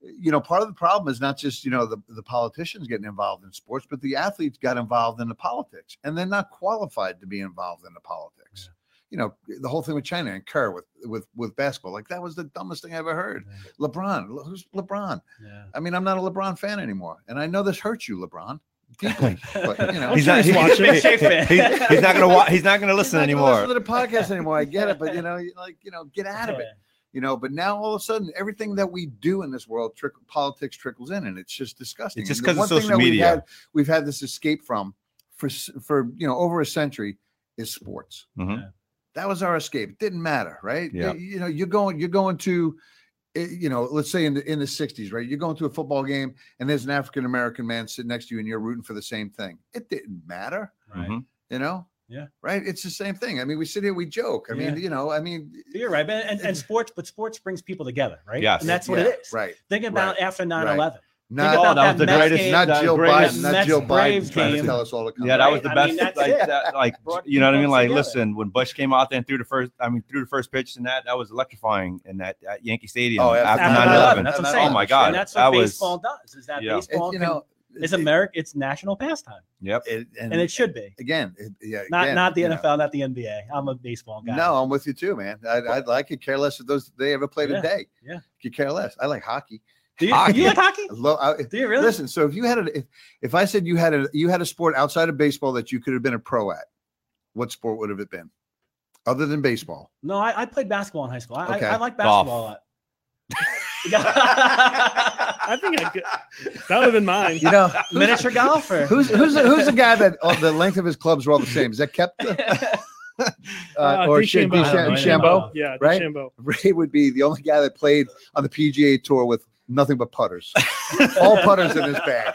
you know part of the problem is not just you know the, the politicians getting involved in sports, but the athletes got involved in the politics, and they're not qualified to be involved in the politics. you know, the whole thing with China and Kerr with with with basketball. Like that was the dumbest thing I ever heard. LeBron, who's LeBron? Yeah. I mean, I'm not a LeBron fan anymore, and I know this hurts you, LeBron, deeply. <laughs> but you know, He's not. he's. He's, <laughs> he's, he's not gonna. Wa- he's not gonna listen He's not gonna anymore. Listen to the podcast anymore. I get it, but you know, like you know, get out of it. You know, but now all of a sudden, everything that we do in this world, trick, politics trickles in, and it's just disgusting. It's just And the 'cause of one thing social that media. We've had, we've had this escape from for for you know over a century is sports. Mhm. That was our escape. It didn't matter, right? Yeah. You know, you're going, you're going to, you know, let's say in the in the '60s, right? You're going to a football game, and there's an African American man sitting next to you, and you're rooting for the same thing. It didn't matter, Right. Mhm. you know. Yeah. Right. It's the same thing. I mean, we sit here, we joke. I mean, you know, I mean, You're right, man. And, and sports, but sports brings people together, right? Yes. And that's what yeah, it is. Right. Think about after 9 right. 11. Not, Oh, that was the Mets greatest. game, not that Jill Biden, not Mets Jill Biden trying to game. tell us all to come. Yeah, that was the I best. mean, like, it. that, like you know what I mean? Like, together. listen, when Bush came out there and threw the first, I mean, threw the first pitch and that, that was electrifying in that at Yankee Stadium Oh, after after After 9 9/11, 11. That's what I'm Oh my God, And that's what that was- baseball does. Is that Yeah. baseball It- you know, is America? It's national pastime, Yep. it- and, and it should be. again, it, yeah, Not again, not the you know. NFL, not the NBA. I'm a baseball guy. No, I'm with you too, man. I, I'd like it. Care less if those they ever played Yeah, a day. yeah. Could care less. I like hockey. Do you, Hockey. you like hockey? I lo- I- Do you really? Listen, so if you had a, if, if I said you had a you had a sport outside of baseball that you could have been a pro at, what sport would have it been? Other than baseball. No, I, I played basketball in high school. I, Okay. I, I like Golf. basketball a lot. <laughs> <laughs> I think I could, that would have been mine. You know, <laughs> miniature golf or who's who's the, who's the guy that oh, the length of his clubs were all the same? Is that Koepka uh, Uh, or DeChambeau. DeChambeau? DeChambeau? Yeah, Right? DeChambeau. Ray would be the only guy that played on the PGA tour with nothing but putters. all putters in his bag.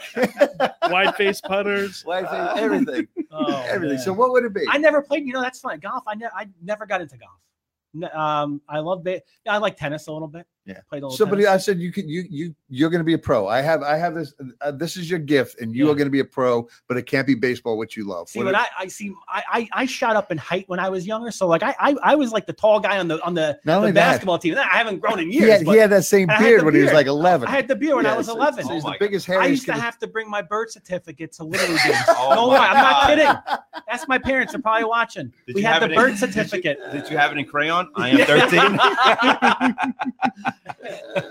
<laughs> Wide face putters. everything. <laughs> Oh, everything. man. So what would it be? I never played. You know, that's fine. Golf. I never. I never got into golf. Um, I love. Ba- I like tennis a little bit. Yeah. Played a little. Somebody, I said you could, you, you, you're going to be a pro. I have, I have this. Uh, this is your gift, and you Yeah. are going to be a pro. But it can't be baseball, which you love. See, What when it- I, I see, I, I, I shot up in height when I was younger. So like, I, I, I was like the tall guy on the on the, Not only the that, basketball team. I haven't grown in he years. had, but he had that same I had beard the when he was like 11. I had the beard when I was so- 11. So he's Oh the my biggest I used to have to bring my birth certificate to little league games. Oh no lie, I'm not kidding. <laughs> That's my parents; they're probably watching. Did we you had have the it birth <laughs> certificate. Did you have it in crayon? I am <laughs> 13.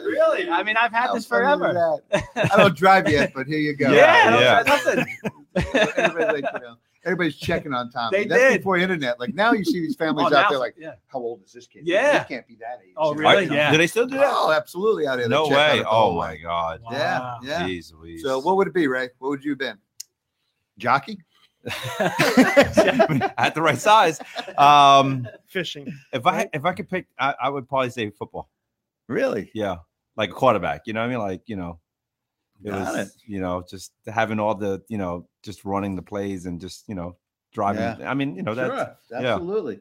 Really? I mean, I've had How this forever. that? I don't drive yet, but here you go. <laughs> Yeah, Yeah. that's nothing. Everybody, like, you know, everybody's checking on Tommy. They That's did. before internet. Like now, you see these families Oh, out now- there. Like, yeah. how old is this kid? Yeah. he can't be that age. Oh, You know? really? Yeah. Do they still do that? Oh, absolutely out there. No check way. it Oh my way. god. Yeah, Wow. yeah. Jeez Louise. So what would it be, Ray? What would you have been? Jockey? <laughs> at the right size. Um, Fishing. if I if I could pick, I, I would probably say football. Really? Yeah, like a quarterback. You know what I mean? Like you know, it Got was you know just having all the you know just running the plays and just you know driving. Yeah. I mean you know that's Sure, yeah. absolutely.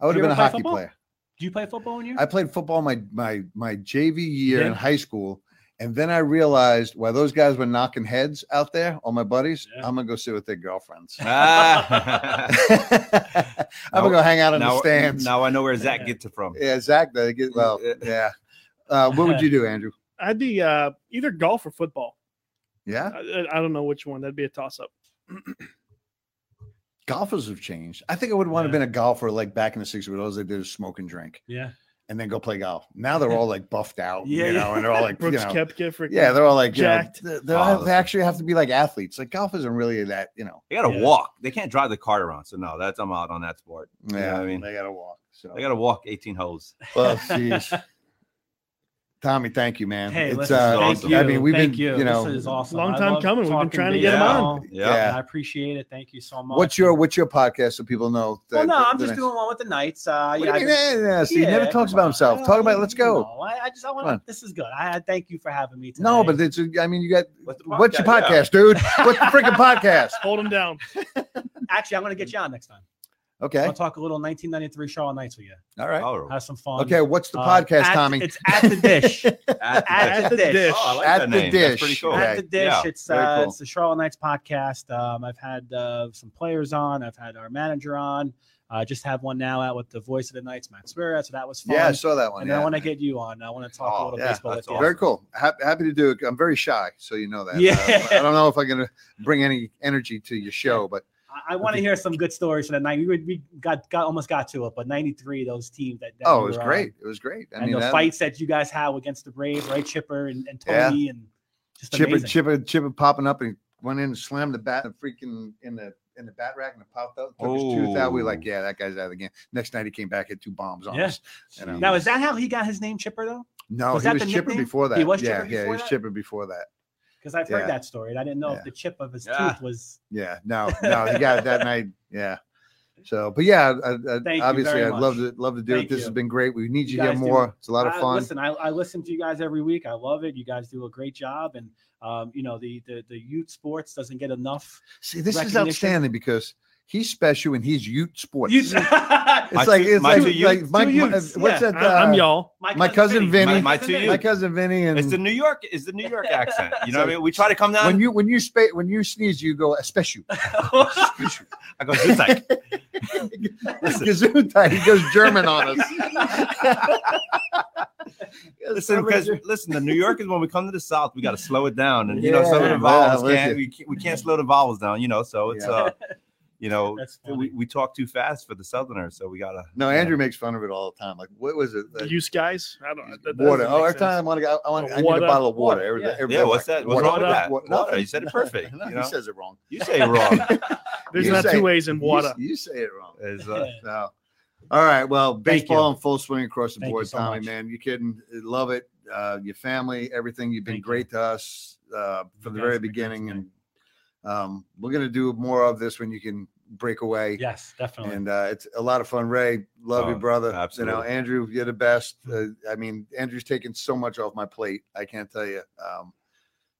I would You have been a hockey football? player. Do you play football when you? I played football my my my JV year in high school, and then I realized while those guys were knocking heads out there, all my buddies, Yeah. I'm gonna go sit with their girlfriends. <laughs> Ah. <laughs> I'm gonna go hang out in the now, stands. now I know where Zach gets it from. Yeah, Zach. They get <laughs> well. Yeah. Uh, what would you do, <laughs> Andrew? I'd be uh, either golf or football. Yeah, I, I- I don't know which one. That'd be a toss up. <clears throat> golfers have changed. I think I would want to have been a golfer like back in the '60s, where all they did is smoke and drink, yeah. and then go play golf. Now they're all like buffed out, Yeah, you know, and they're all like, <laughs> you Brooks know, Koepka, freaking yeah, they're all like, you know, jacked. they- they, Oh, have- they actually have to be like athletes. Like golf isn't really that, you know. They got to Yeah. walk. They can't drive the cart around. So no, that's I'm out on that sport. You know Yeah, what I mean, they gotta walk. So they got to walk 18 holes. Well, jeez. <laughs> Tommy, thank you, man. Hey, it's listen, uh, thank I mean, we've thank been, you. you know, this is awesome. Long time coming. We've been trying to get 'em on. baseball, Yeah. I appreciate it. Thank you so much. what's your what's your podcast so people know? Well, that- no, I'm just next- doing one with the Knights. Uh, yeah, do you I mean? Yeah, yeah, see, he never talks about himself. Talk about it. Let's go. No, I, I just I Come on. want this is good. I, I thank you for having me. Today. No, but it's. I mean, you got. What's the What's your podcast? Yeah. podcast, dude? What's the freaking <laughs> podcast? Hold him down. actually, I'm going to get you on next time. Okay. I'll talk a little 1993 Charlotte Knights with you. All right. Oh, Have some fun. Okay. What's the Uh, podcast, at- Tommy? It's at the dish. at, <laughs> At the dish. Oh, I like At that the name. That's dish. pretty cool. At the dish. Yeah, it's very uh, cool. it's the Charlotte Knights podcast. Um, I've had uh, some players on. I've had our manager on. I just have one now out with the voice of the Knights, Matt Swierad. So that was fun. yeah, I saw that one. and yeah. I want to get you on. I want to talk Oh, a little yeah, baseball with that's you. awesome. Very cool. Happy, happy to do it. I'm very shy, so you know that. Yeah. Uh, I don't know if I'm going to bring any energy to your show, but I, I want to hear some good stories from that night. We, were, we got got almost got to it, but '93, those teams that, that Oh, we it was were on, great. It was great. I and mean, the that, fights that you guys had against the Braves, right? Chipper and, and Yeah. Tony and just Chipper, amazing. Chipper, Chipper popping up and went in and slammed the bat and freaking in the in the bat rack and it popped out, took his tooth out. We were like, Oh. yeah, that guy's out of the game. Next night he came back, hit two bombs on Yeah. us. You um, know? Now, is that how he got his name, Chipper? Though, No, was he that was the Chipper nickname? before that. He was yeah, Chipper yeah, he was that? Chipper before that. Because I've heard Yeah. that story. and I didn't know Yeah. if the chip of his Yeah. tooth was. Yeah, no, no, he got it that night. Yeah. So, but yeah, I, I, <laughs> Thank obviously, I'd love to love to do Thank it. This you. has been great. We need you, You here guys do- more. It's a lot of I- fun. listen, I, I listen to you guys every week. I love it. You guys do a great job, and um, you know the, the the youth sports doesn't get enough. See, this is outstanding because he's special and he's Ute Sports. Youth- it's <laughs> like it's my like, two like Utes. Mike, Two Utes, what's yeah. that? I, am uh, y'all. My cousin Vinny. My- my two Vinny. youth. My cousin Vinny and It's the New York. Is the New York accent? You know what I mean? We try to come down. when you when you spa- when you sneeze, you go especial. <laughs> I go Zutek. Gesundheit. <laughs> He goes German on us. Listen, because listen, the New Yorkers when we come to the South, we got to slow it down, and you know some of the vowels well, can't we, can't we can't slow the vowels down. You know, so it's Yeah. uh, you know, we, we talk too fast for the Southerners, so we gotta. no, you know. Andrew makes fun of it all the time. Like, what was it? The Like, use guys. I don't. That, that water. Oh, make every time I want to go, I want. I need a bottle of water. Water, Every, yeah. every Yeah, what's like, that? What's wrong with that? water. Water. Nothing. You said it <laughs> perfect. No, You he says it wrong. you say it wrong. <laughs> There's You not say- two ways in water. You, say it wrong. Is, <laughs> uh, So, all right. Well, baseball you. in full swing across the Thank board, so Tommy. much. Man, you kidding? Love it. Uh, your family, everything. You've been Thank you. great to us uh, from the very have been great to beginning, and um, we're gonna do more of this when you can break away. yes, definitely. And uh, it's a lot of fun. Ray, love you, Oh, brother. You know. Andrew, you're the best. Uh, I mean, Andrew's taken so much off my plate. I can't tell you um,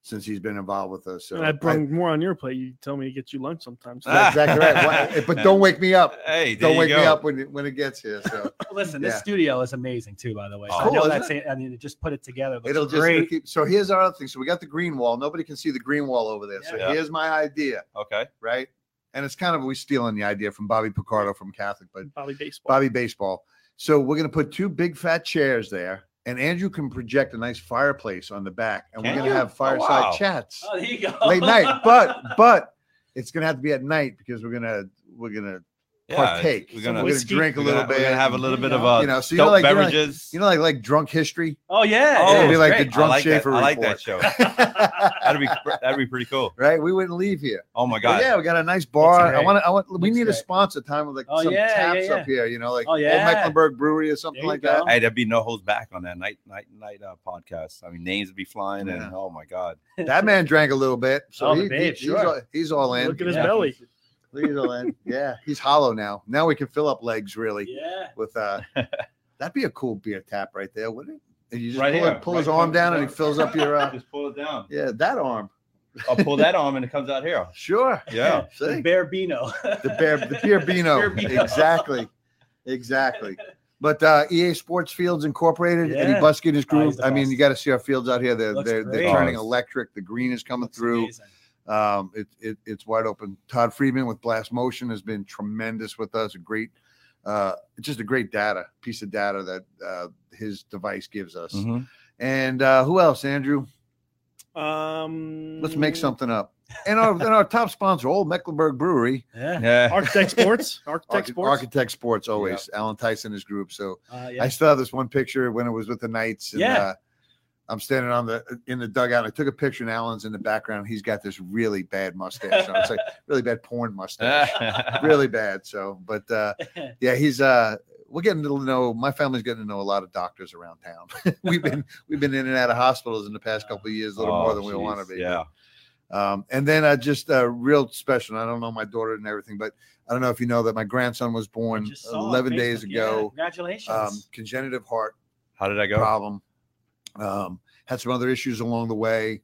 since he's been involved with us. So and I bring more on your plate. You tell me to get you lunch sometimes. That's exactly right. Why- <laughs> But don't wake me up. Hey, there Don't you wake me up when it, when it gets here. So <laughs> Listen, this studio is amazing too. By the way, So Oh. I know Cool, that's isn't it. I mean, it just put it together. It It'll just great. keep. So here's our other thing. So we got the green wall. Nobody can see the green wall over there. So Yeah. here's my idea, Okay. right? And it's kind of we stealing the idea from Bobby Picardo from Catholic, but Bobby baseball. Bobby Baseball. So we're gonna put two big fat chairs there, and Andrew can project a nice fireplace on the back, and Can we're gonna you? have Oh, fireside wow. chats Oh, there you go. late night. But <laughs> but it's gonna have to be at night because we're gonna we're gonna Yeah, partake. We're gonna, we're gonna drink a little gonna, bit. We're gonna have a little bit of uh, You know, so you know, dope like- you know, like- you know, like like drunk history. oh yeah. oh, it'd be it's like the drunk I like Schaefer that. I like that report. show. <laughs> That'd be that'd be pretty cool. right? We wouldn't leave here. Oh my But god. yeah, we got a nice bar. I want to. I want. We Looks need a sponsor time with like Oh, some yeah, yeah, taps yeah. up here. You know, like Oh, Old. Mecklenburg Brewery or something like go. that. Hey, there'd be no holds back on that night, night, night uh, podcast. I mean, names would be flying, and oh my god, That man drank a little bit, so Oh, the he, babe, he- sure. he's, all, he's all in. Look at his Yeah. Belly. He's all in. Yeah, he's hollow now. Now we can fill up legs really Yeah. with uh. <laughs> that'd be a cool beer tap right there, wouldn't it? And you just Right pull, here, pull right his arm there. down and he fills up your. Uh, just pull it down. yeah, that arm. I'll pull that arm, and it comes out here. Sure. Yeah. <laughs> The See? Bear Beano. The bear, the beer <laughs> Beano. Beer Exactly. Exactly. But uh, EA Sports Fields Incorporated, Eddie Yeah. Buskett, his Oh, group. he's the I mean, you got to see our fields out here. They're Looks they're, they're turning electric. The green is coming Looks through. amazing. Um, it, it it's wide open. Todd Friedman with Blast Motion has been tremendous with us. A great, uh, just a great data piece of data that uh, his device gives us. Mhm. And uh, who else, Andrew? Um, Let's make something up. And our and our top sponsor, Olde Mecklenburg Brewery, Yeah. Yeah. Architect Sports. <laughs> Architect Archi- Sports. Architect Sports, always. Alan Tyson, his group. So Uh, yeah. I still have this one picture when it was with the Knights. And, Yeah. I'm standing on the in the dugout. I took a picture, and Alan's in the background. He's got this really bad mustache. on. It's like <laughs> really bad porn mustache, <laughs> really bad. So, but uh, <laughs> yeah, he's uh, we're getting to know. My family's getting to know a lot of doctors around town. we've been we've been in and out of hospitals in the past couple of years, a little more Oh, than we want to be. Yeah. Um, and then uh, just uh, real special. I don't know my daughter and everything, but I don't know if you know that my grandson was born Just saw on 11 days Facebook. Yeah, ago. Congratulations. Um, congenitive heart How did I go? problem. Um, had some other issues along the way,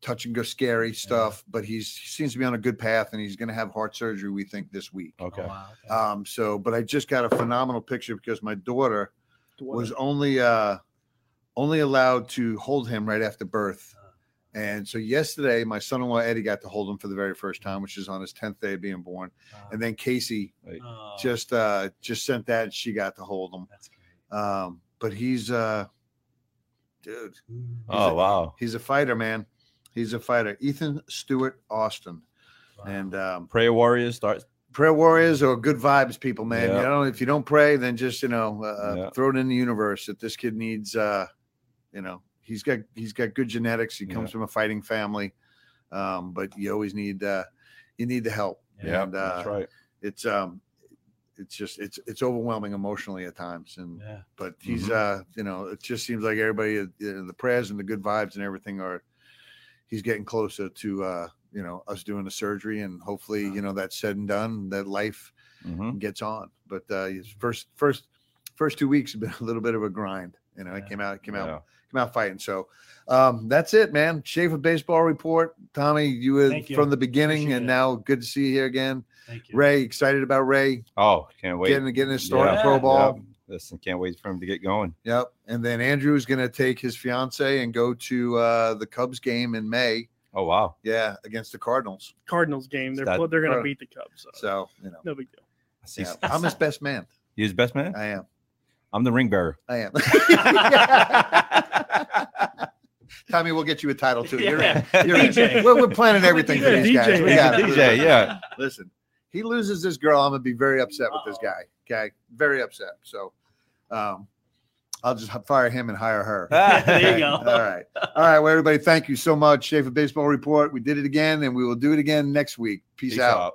touch and go scary stuff, but he's he seems to be on a good path and he's going to have heart surgery, we think, this week. Oh, Okay. wow, okay. Um, so, but I just got a phenomenal picture because my daughter What was only uh only allowed to hold him right after birth. And so yesterday, my son-in-law Eddie got to hold him for the very first time, which is on his 10th day of being born. Wow. And then Casey Oh, just uh just sent that and she got to hold him. that's great. Um, but he's uh dude, Oh wow. he's a fighter, man. He's a fighter. Ethan Stewart Austin. And um, Prayer Warriors start. prayer warriors or good vibes people, man. Yeah. You know, if you don't pray, then just you know uh, Yeah. throw it in the universe that this kid needs. Uh, you know, he's got he's got good genetics. He comes Yeah. from a fighting family, um, but you always need uh, you need the help. Yeah, and, uh, that's right. It's um, it's just it's it's overwhelming emotionally at times, and Yeah. but he's Mm-hmm. uh you know it just seems like everybody uh, the prayers and the good vibes and everything are he's getting closer to uh you know us doing the surgery and hopefully you know that's said and done that life Mhm. gets on but uh his first first first two weeks have been <laughs> a little bit of a grind you know it came out it came out Yeah. came out fighting so um that's it man Schaefer baseball report tommy you were you. from the beginning Appreciate and it. now good to see you here again Thank you. ray excited about ray Oh, can't wait. getting getting his start in Yeah. pro ball Yep. Listen, can't wait for him to get going. Yep. And then Andrew is going to take his fiance and go to uh, the Cubs game in May. Oh wow. Yeah, against the Cardinals. Cardinals game. They're That- they're gonna beat the Cubs. So, So you know, no big deal. I see. yeah, I'm his best man. You his best man. I am. I'm the ring bearer. I am. <laughs> <laughs> <laughs> <laughs> Tommy, we'll get you a title too. You're in. Yeah. You're in. <laughs> DJ. We're, we're planning everything for <laughs> these guys. DJ. We got it. DJ, yeah. Listen, he loses this girl. I'm gonna be very upset with this guy. Okay, very upset. So, um, I'll just fire him and hire her. there you go. All right. All right. Well, everybody, thank you so much. Schaefer Baseball Report. We did it again and we will do it again next week. Peace, Peace out. out.